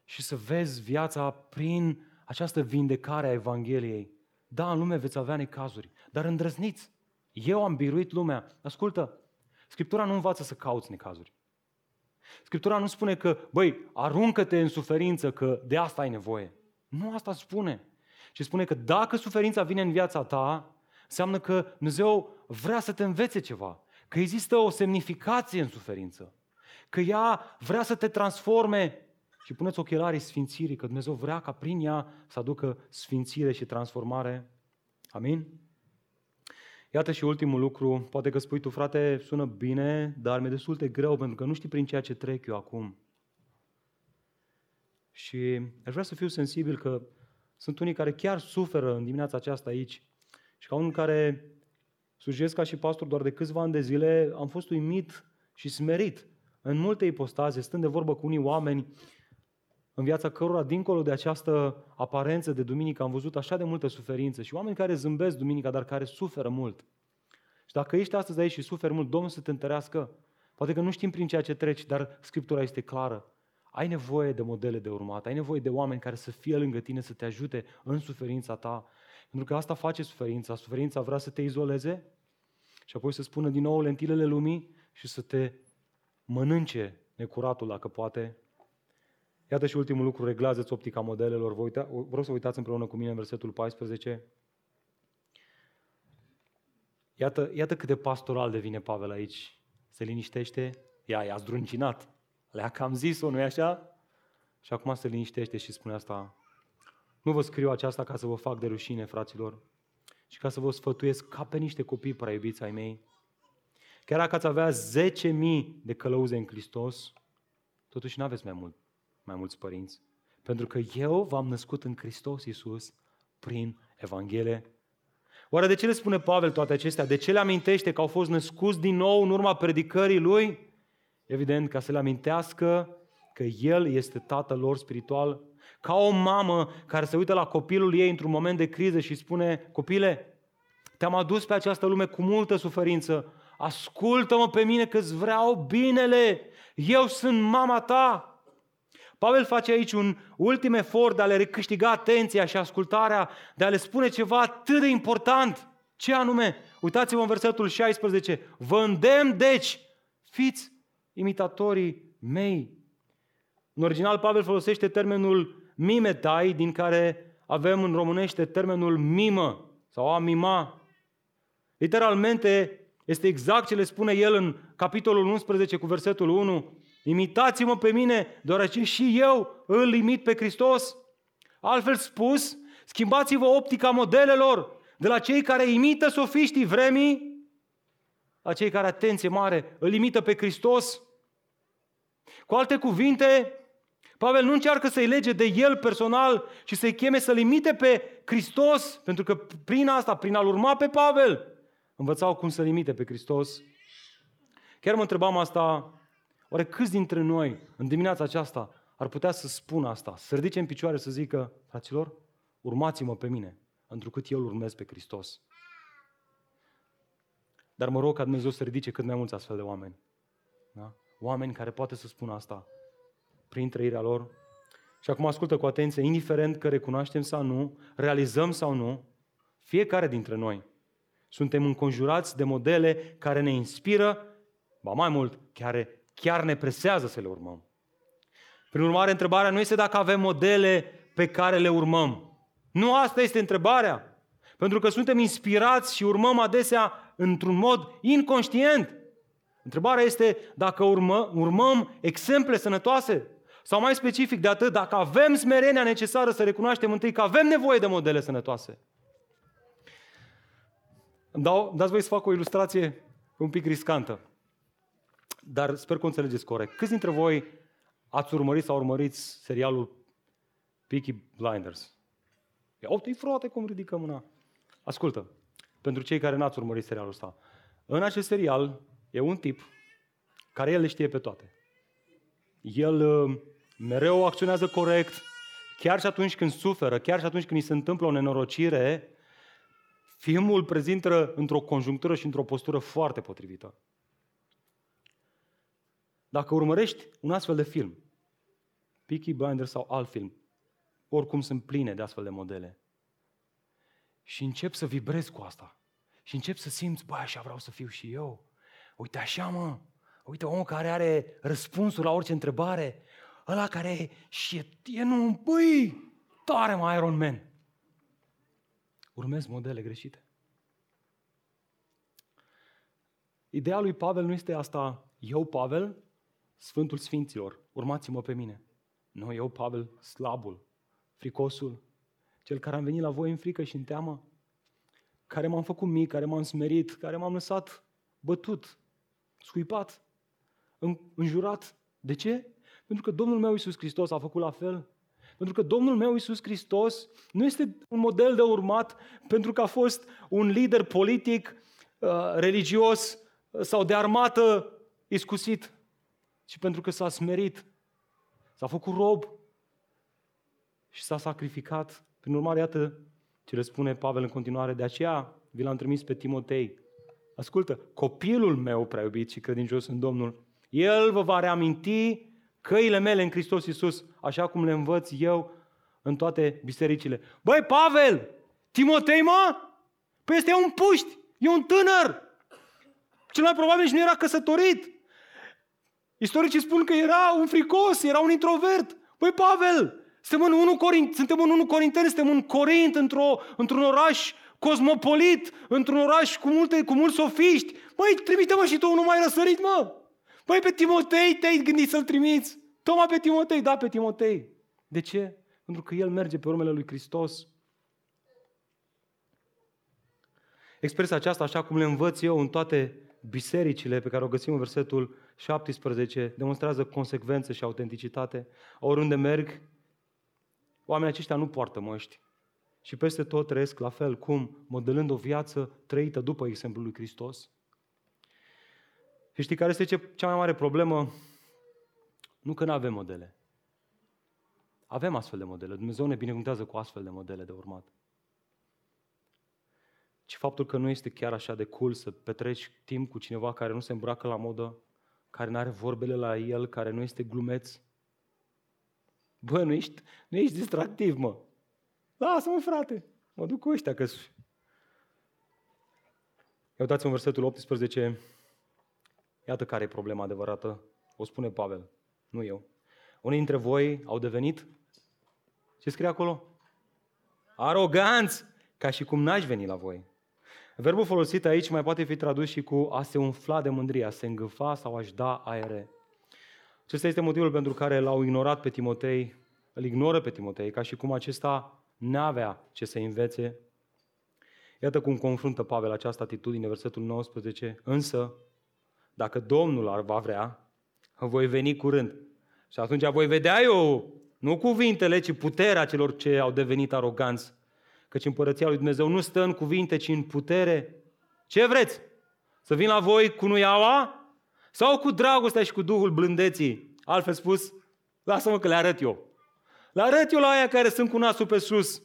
și să vezi viața prin această vindecare a Evangheliei. Da, în lume veți avea necazuri, dar îndrăzniți. Eu am biruit lumea. Ascultă, Scriptura nu învață să cauți necazuri. Scriptura nu spune că, băi, aruncă-te în suferință, că de asta ai nevoie. Nu asta spune. Și spune că dacă suferința vine în viața ta, înseamnă că Dumnezeu vrea să te învețe ceva, că există o semnificație în suferință, că ea vrea să te transforme și puneți ochelarii sfințirii, că Dumnezeu vrea ca prin ea să aducă sfințire și transformare. Amin? Iată și ultimul lucru, poate că spui tu, frate, sună bine, dar mi-e destul de greu pentru că nu știi prin ceea ce trec eu acum. Și aș vrea să fiu sensibil că sunt unii care chiar suferă în dimineața aceasta aici. Și ca unul care slujesc ca și pastor doar de câțiva ani de zile, am fost uimit și smerit în multe ipostaze, stând de vorbă cu unii oameni în viața cărora, dincolo de această aparență de duminică, am văzut așa de multă suferință și oameni care zâmbesc duminica, dar care suferă mult. Și dacă ești astăzi aici și suferi mult, Domnul să te întărească. Poate că nu știm prin ceea ce treci, dar Scriptura este clară. Ai nevoie de modele de urmat, ai nevoie de oameni care să fie lângă tine, să te ajute în suferința ta. Pentru că asta face suferința. Suferința vrea să te izoleze și apoi să spună din nou lentilele lumii și să te mănânce necuratul, dacă poate. Iată și ultimul lucru, reglează-ți optica modelelor. Vă uita, vreau să uitați împreună cu mine în versetul 14. Iată, iată cât de pastoral devine Pavel aici. Se liniștește, ia, i-a zdruncinat. Le-a cam zis-o, nu-i așa? Și acum se liniștește și spune asta. Nu vă scriu aceasta ca să vă fac de rușine, fraților, și ca să vă sfătuiesc ca pe niște copii prea iubiți ai mei. Chiar dacă ați avea 10.000 de călăuze în Hristos, totuși nu aveți mai, mult, mai mulți părinți. Pentru că eu v-am născut în Hristos Iisus prin Evanghelie. Oare de ce le spune Pavel toate acestea? De ce le amintește că au fost născuți din nou în urma predicării lui? Evident, ca să le amintească că El este Tatăl lor spiritual, ca o mamă care se uită la copilul ei într-un moment de criză și spune, copile, te-am adus pe această lume cu multă suferință, ascultă-mă pe mine că îți vreau binele, eu sunt mama ta. Pavel face aici un ultim efort de a le recâștiga atenția și ascultarea, de a le spune ceva atât de important. Ce anume? Uitați-vă în versetul 16. Vă îndemn, deci, fiți imitatorii mei. În original, Pavel folosește termenul mimetai, din care avem în românește termenul mimă sau a mima. Literalmente, este exact ce le spune el în capitolul 11 cu versetul 1. Imitați-mă pe mine, deoarece și eu îl imit pe Hristos. Altfel spus, schimbați-vă optica modelelor de la cei care imită sofiștii vremii la cei care, atenție mare, îl imită pe Hristos. Cu alte cuvinte, Pavel nu încearcă să-i lege de el personal și să-i cheme să-l imite pe Hristos, pentru că prin asta, prin a-l urma pe Pavel, învățau cum să-l imite pe Hristos. Chiar mă întrebam asta, oare câți dintre noi, în dimineața aceasta, ar putea să spună asta, să ridice în picioare să zică, fraților, urmați-mă pe mine, întrucât eu îl urmez pe Hristos. Dar mă rog ca Dumnezeu să ridice cât mai mulți astfel de oameni. Da? Oameni care poate să spună asta prin trăirea lor. Și acum ascultă cu atenție, indiferent că recunoaștem sau nu, realizăm sau nu, fiecare dintre noi suntem înconjurați de modele care ne inspiră, ba mai mult, care chiar ne presează să le urmăm. Prin urmare, întrebarea nu este dacă avem modele pe care le urmăm. Nu asta este întrebarea. Pentru că suntem inspirați și urmăm adesea într-un mod inconștient. Întrebarea este dacă urmă, urmăm exemple sănătoase sau mai specific de atât, dacă avem smerenia necesară să recunoaștem întâi că avem nevoie de modele sănătoase. dau, dați voi să fac o ilustrație un pic riscantă, dar sper că o înțelegeți corect. Câți dintre voi ați urmărit sau urmăriți serialul Peaky Blinders? Ia uite frate cum ridică mâna. Ascultă, pentru cei care n-ați urmărit serialul ăsta. În acest serial e un tip care el le știe pe toate. El uh, mereu acționează corect, chiar și atunci când suferă, chiar și atunci când îi se întâmplă o nenorocire, filmul îl prezintă într-o conjunctură și într-o postură foarte potrivită. Dacă urmărești un astfel de film, Peaky Blinders sau alt film, oricum sunt pline de astfel de modele, și încep să vibrezi cu asta. Și încep să simți, băi, așa vreau să fiu și eu. Uite așa, mă. Uite, omul care are răspunsul la orice întrebare. Ăla care și e, e nu, băi, tare mai Iron Man. Urmez modele greșite. Ideea lui Pavel nu este asta, eu, Pavel, Sfântul Sfinților, urmați-mă pe mine. Nu, eu, Pavel, slabul, fricosul, cel care am venit la voi în frică și în teamă, care m-am făcut mic, care m-am smerit, care m-am lăsat bătut, scuipat, înjurat. De ce? Pentru că Domnul meu Iisus Hristos a făcut la fel. Pentru că Domnul meu Iisus Hristos nu este un model de urmat pentru că a fost un lider politic, uh, religios sau de armată iscusit, ci pentru că s-a smerit, s-a făcut rob, și s-a sacrificat. Prin urmare, iată ce le spune Pavel în continuare, de aceea vi l-am trimis pe Timotei. Ascultă, copilul meu prea iubit și credincios în Domnul, el vă va reaminti căile mele în Hristos Iisus, așa cum le învăț eu în toate bisericile. Băi, Pavel, Timotei, mă? Păi este un puști, e un tânăr. Cel mai probabil și nu era căsătorit. Istoricii spun că era un fricos, era un introvert. Băi, Pavel, suntem în 1 Corint, suntem în 1 Corinteni, suntem în Corint, într-o, într-un oraș cosmopolit, într-un oraș cu, multe, cu mulți sofiști. Măi, trimite-mă și tu, nu mai răsărit, mă. Băi, pe Timotei te-ai gândit să-l trimiți. Toma pe Timotei, da, pe Timotei. De ce? Pentru că el merge pe urmele lui Hristos. Expresia aceasta, așa cum le învăț eu în toate bisericile pe care o găsim în versetul 17, demonstrează consecvență și autenticitate. Oriunde merg, oamenii aceștia nu poartă măști. Și peste tot trăiesc la fel cum, modelând o viață trăită după exemplul lui Hristos. Și știi care este cea mai mare problemă? Nu că nu avem modele. Avem astfel de modele. Dumnezeu ne binecuvântează cu astfel de modele de urmat. Ci faptul că nu este chiar așa de cool să petreci timp cu cineva care nu se îmbracă la modă, care nu are vorbele la el, care nu este glumeț. Bă, nu ești, nu ești distractiv, mă. Lasă-mă, frate. Mă duc cu ăștia că Ia uitați în versetul 18. Iată care e problema adevărată. O spune Pavel, nu eu. Unii dintre voi au devenit, ce scrie acolo? Aroganți, ca și cum n-aș veni la voi. Verbul folosit aici mai poate fi tradus și cu a se umfla de mândrie, a se îngâfa sau a-și da aere. Acesta este motivul pentru care l-au ignorat pe Timotei, îl ignoră pe Timotei, ca și cum acesta n-avea ce să învețe. Iată cum confruntă Pavel această atitudine, versetul 19. Însă, dacă Domnul ar va vrea, voi veni curând. Și atunci voi vedea eu, nu cuvintele, ci puterea celor ce au devenit aroganți. Căci împărăția lui Dumnezeu nu stă în cuvinte, ci în putere. Ce vreți? Să vin la voi cu nuiaua? Sau cu dragostea și cu Duhul blândeții? Altfel spus, lasă-mă că le arăt eu. Le arăt eu la aia care sunt cu nasul pe sus.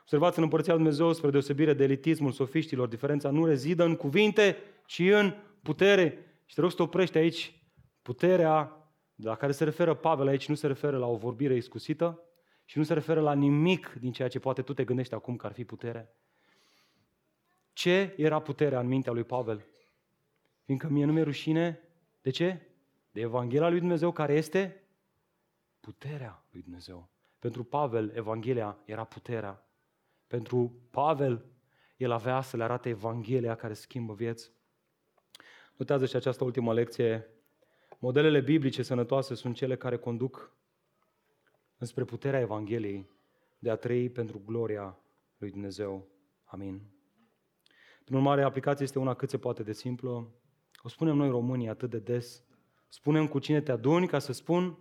Observați în Împărăția lui Dumnezeu, spre deosebire de elitismul sofiștilor, diferența nu rezidă în cuvinte, ci în putere. Și te rog să te oprești aici. Puterea la care se referă Pavel aici nu se referă la o vorbire iscusită și nu se referă la nimic din ceea ce poate tu te gândești acum că ar fi putere. Ce era puterea în mintea lui Pavel? Fiindcă mie nu mi-e rușine. De ce? De Evanghelia lui Dumnezeu care este puterea lui Dumnezeu. Pentru Pavel, Evanghelia era puterea. Pentru Pavel, el avea să le arate Evanghelia care schimbă vieți. Notează și această ultimă lecție. Modelele biblice sănătoase sunt cele care conduc înspre puterea Evangheliei de a trăi pentru gloria lui Dumnezeu. Amin. Prin urmare, aplicația este una cât se poate de simplă. O spunem noi românii atât de des. Spunem cu cine te aduni ca să spun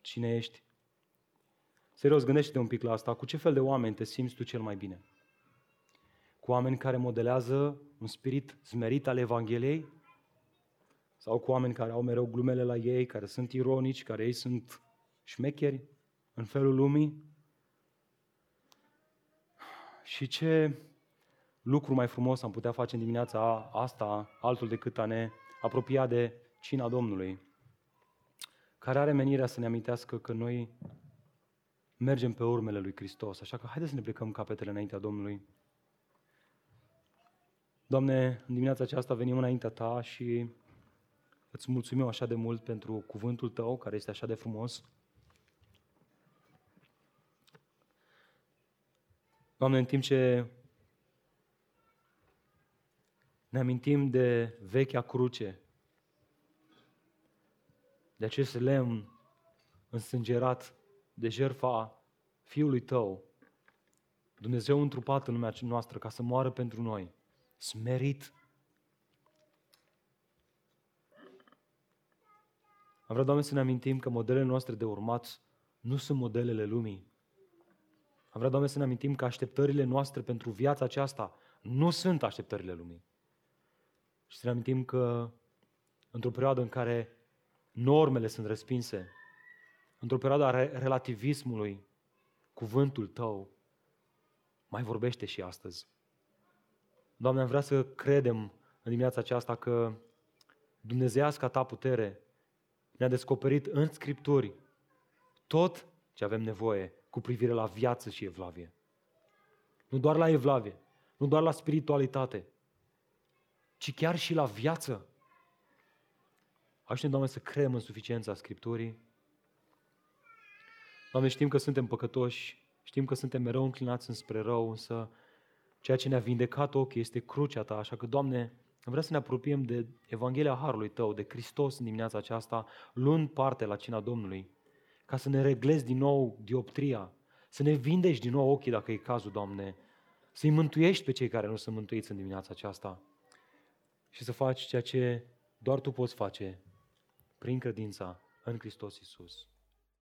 cine ești. Serios, gândește-te un pic la asta. Cu ce fel de oameni te simți tu cel mai bine? Cu oameni care modelează un spirit smerit al Evangheliei? Sau cu oameni care au mereu glumele la ei, care sunt ironici, care ei sunt șmecheri în felul lumii? Și ce lucru mai frumos am putea face în dimineața asta, altul decât a ne apropia de cina Domnului, care are menirea să ne amintească că noi mergem pe urmele lui Hristos. Așa că haideți să ne plecăm capetele înaintea Domnului. Doamne, în dimineața aceasta venim înaintea Ta și îți mulțumim așa de mult pentru cuvântul Tău, care este așa de frumos. Doamne, în timp ce ne amintim de vechea cruce, de acest lemn însângerat de jertfa Fiului Tău, Dumnezeu întrupat în lumea noastră ca să moară pentru noi, smerit. Am vrea, Doamne, să ne amintim că modelele noastre de urmat nu sunt modelele lumii. Am vrea, Doamne, să ne amintim că așteptările noastre pentru viața aceasta nu sunt așteptările lumii. Și să ne amintim că într-o perioadă în care normele sunt respinse, într-o perioadă a relativismului, cuvântul Tău mai vorbește și astăzi. Doamne, am vrea să credem în dimineața aceasta că Dumnezeiasca Ta putere ne-a descoperit în Scripturi tot ce avem nevoie cu privire la viață și evlavie. Nu doar la evlavie, nu doar la spiritualitate, ci chiar și la viață. Ajută-ne, Doamne, să creăm în suficiența Scripturii. Doamne, știm că suntem păcătoși, știm că suntem mereu înclinați înspre rău, însă ceea ce ne-a vindecat ochii este crucea Ta, așa că, Doamne, vreau să ne apropiem de Evanghelia Harului Tău, de Hristos în dimineața aceasta, luând parte la cina Domnului, ca să ne reglezi din nou dioptria, să ne vindești din nou ochii dacă e cazul, Doamne, să-i mântuiești pe cei care nu sunt mântuiți în dimineața aceasta și să faci ceea ce doar Tu poți face prin credința în Hristos Iisus.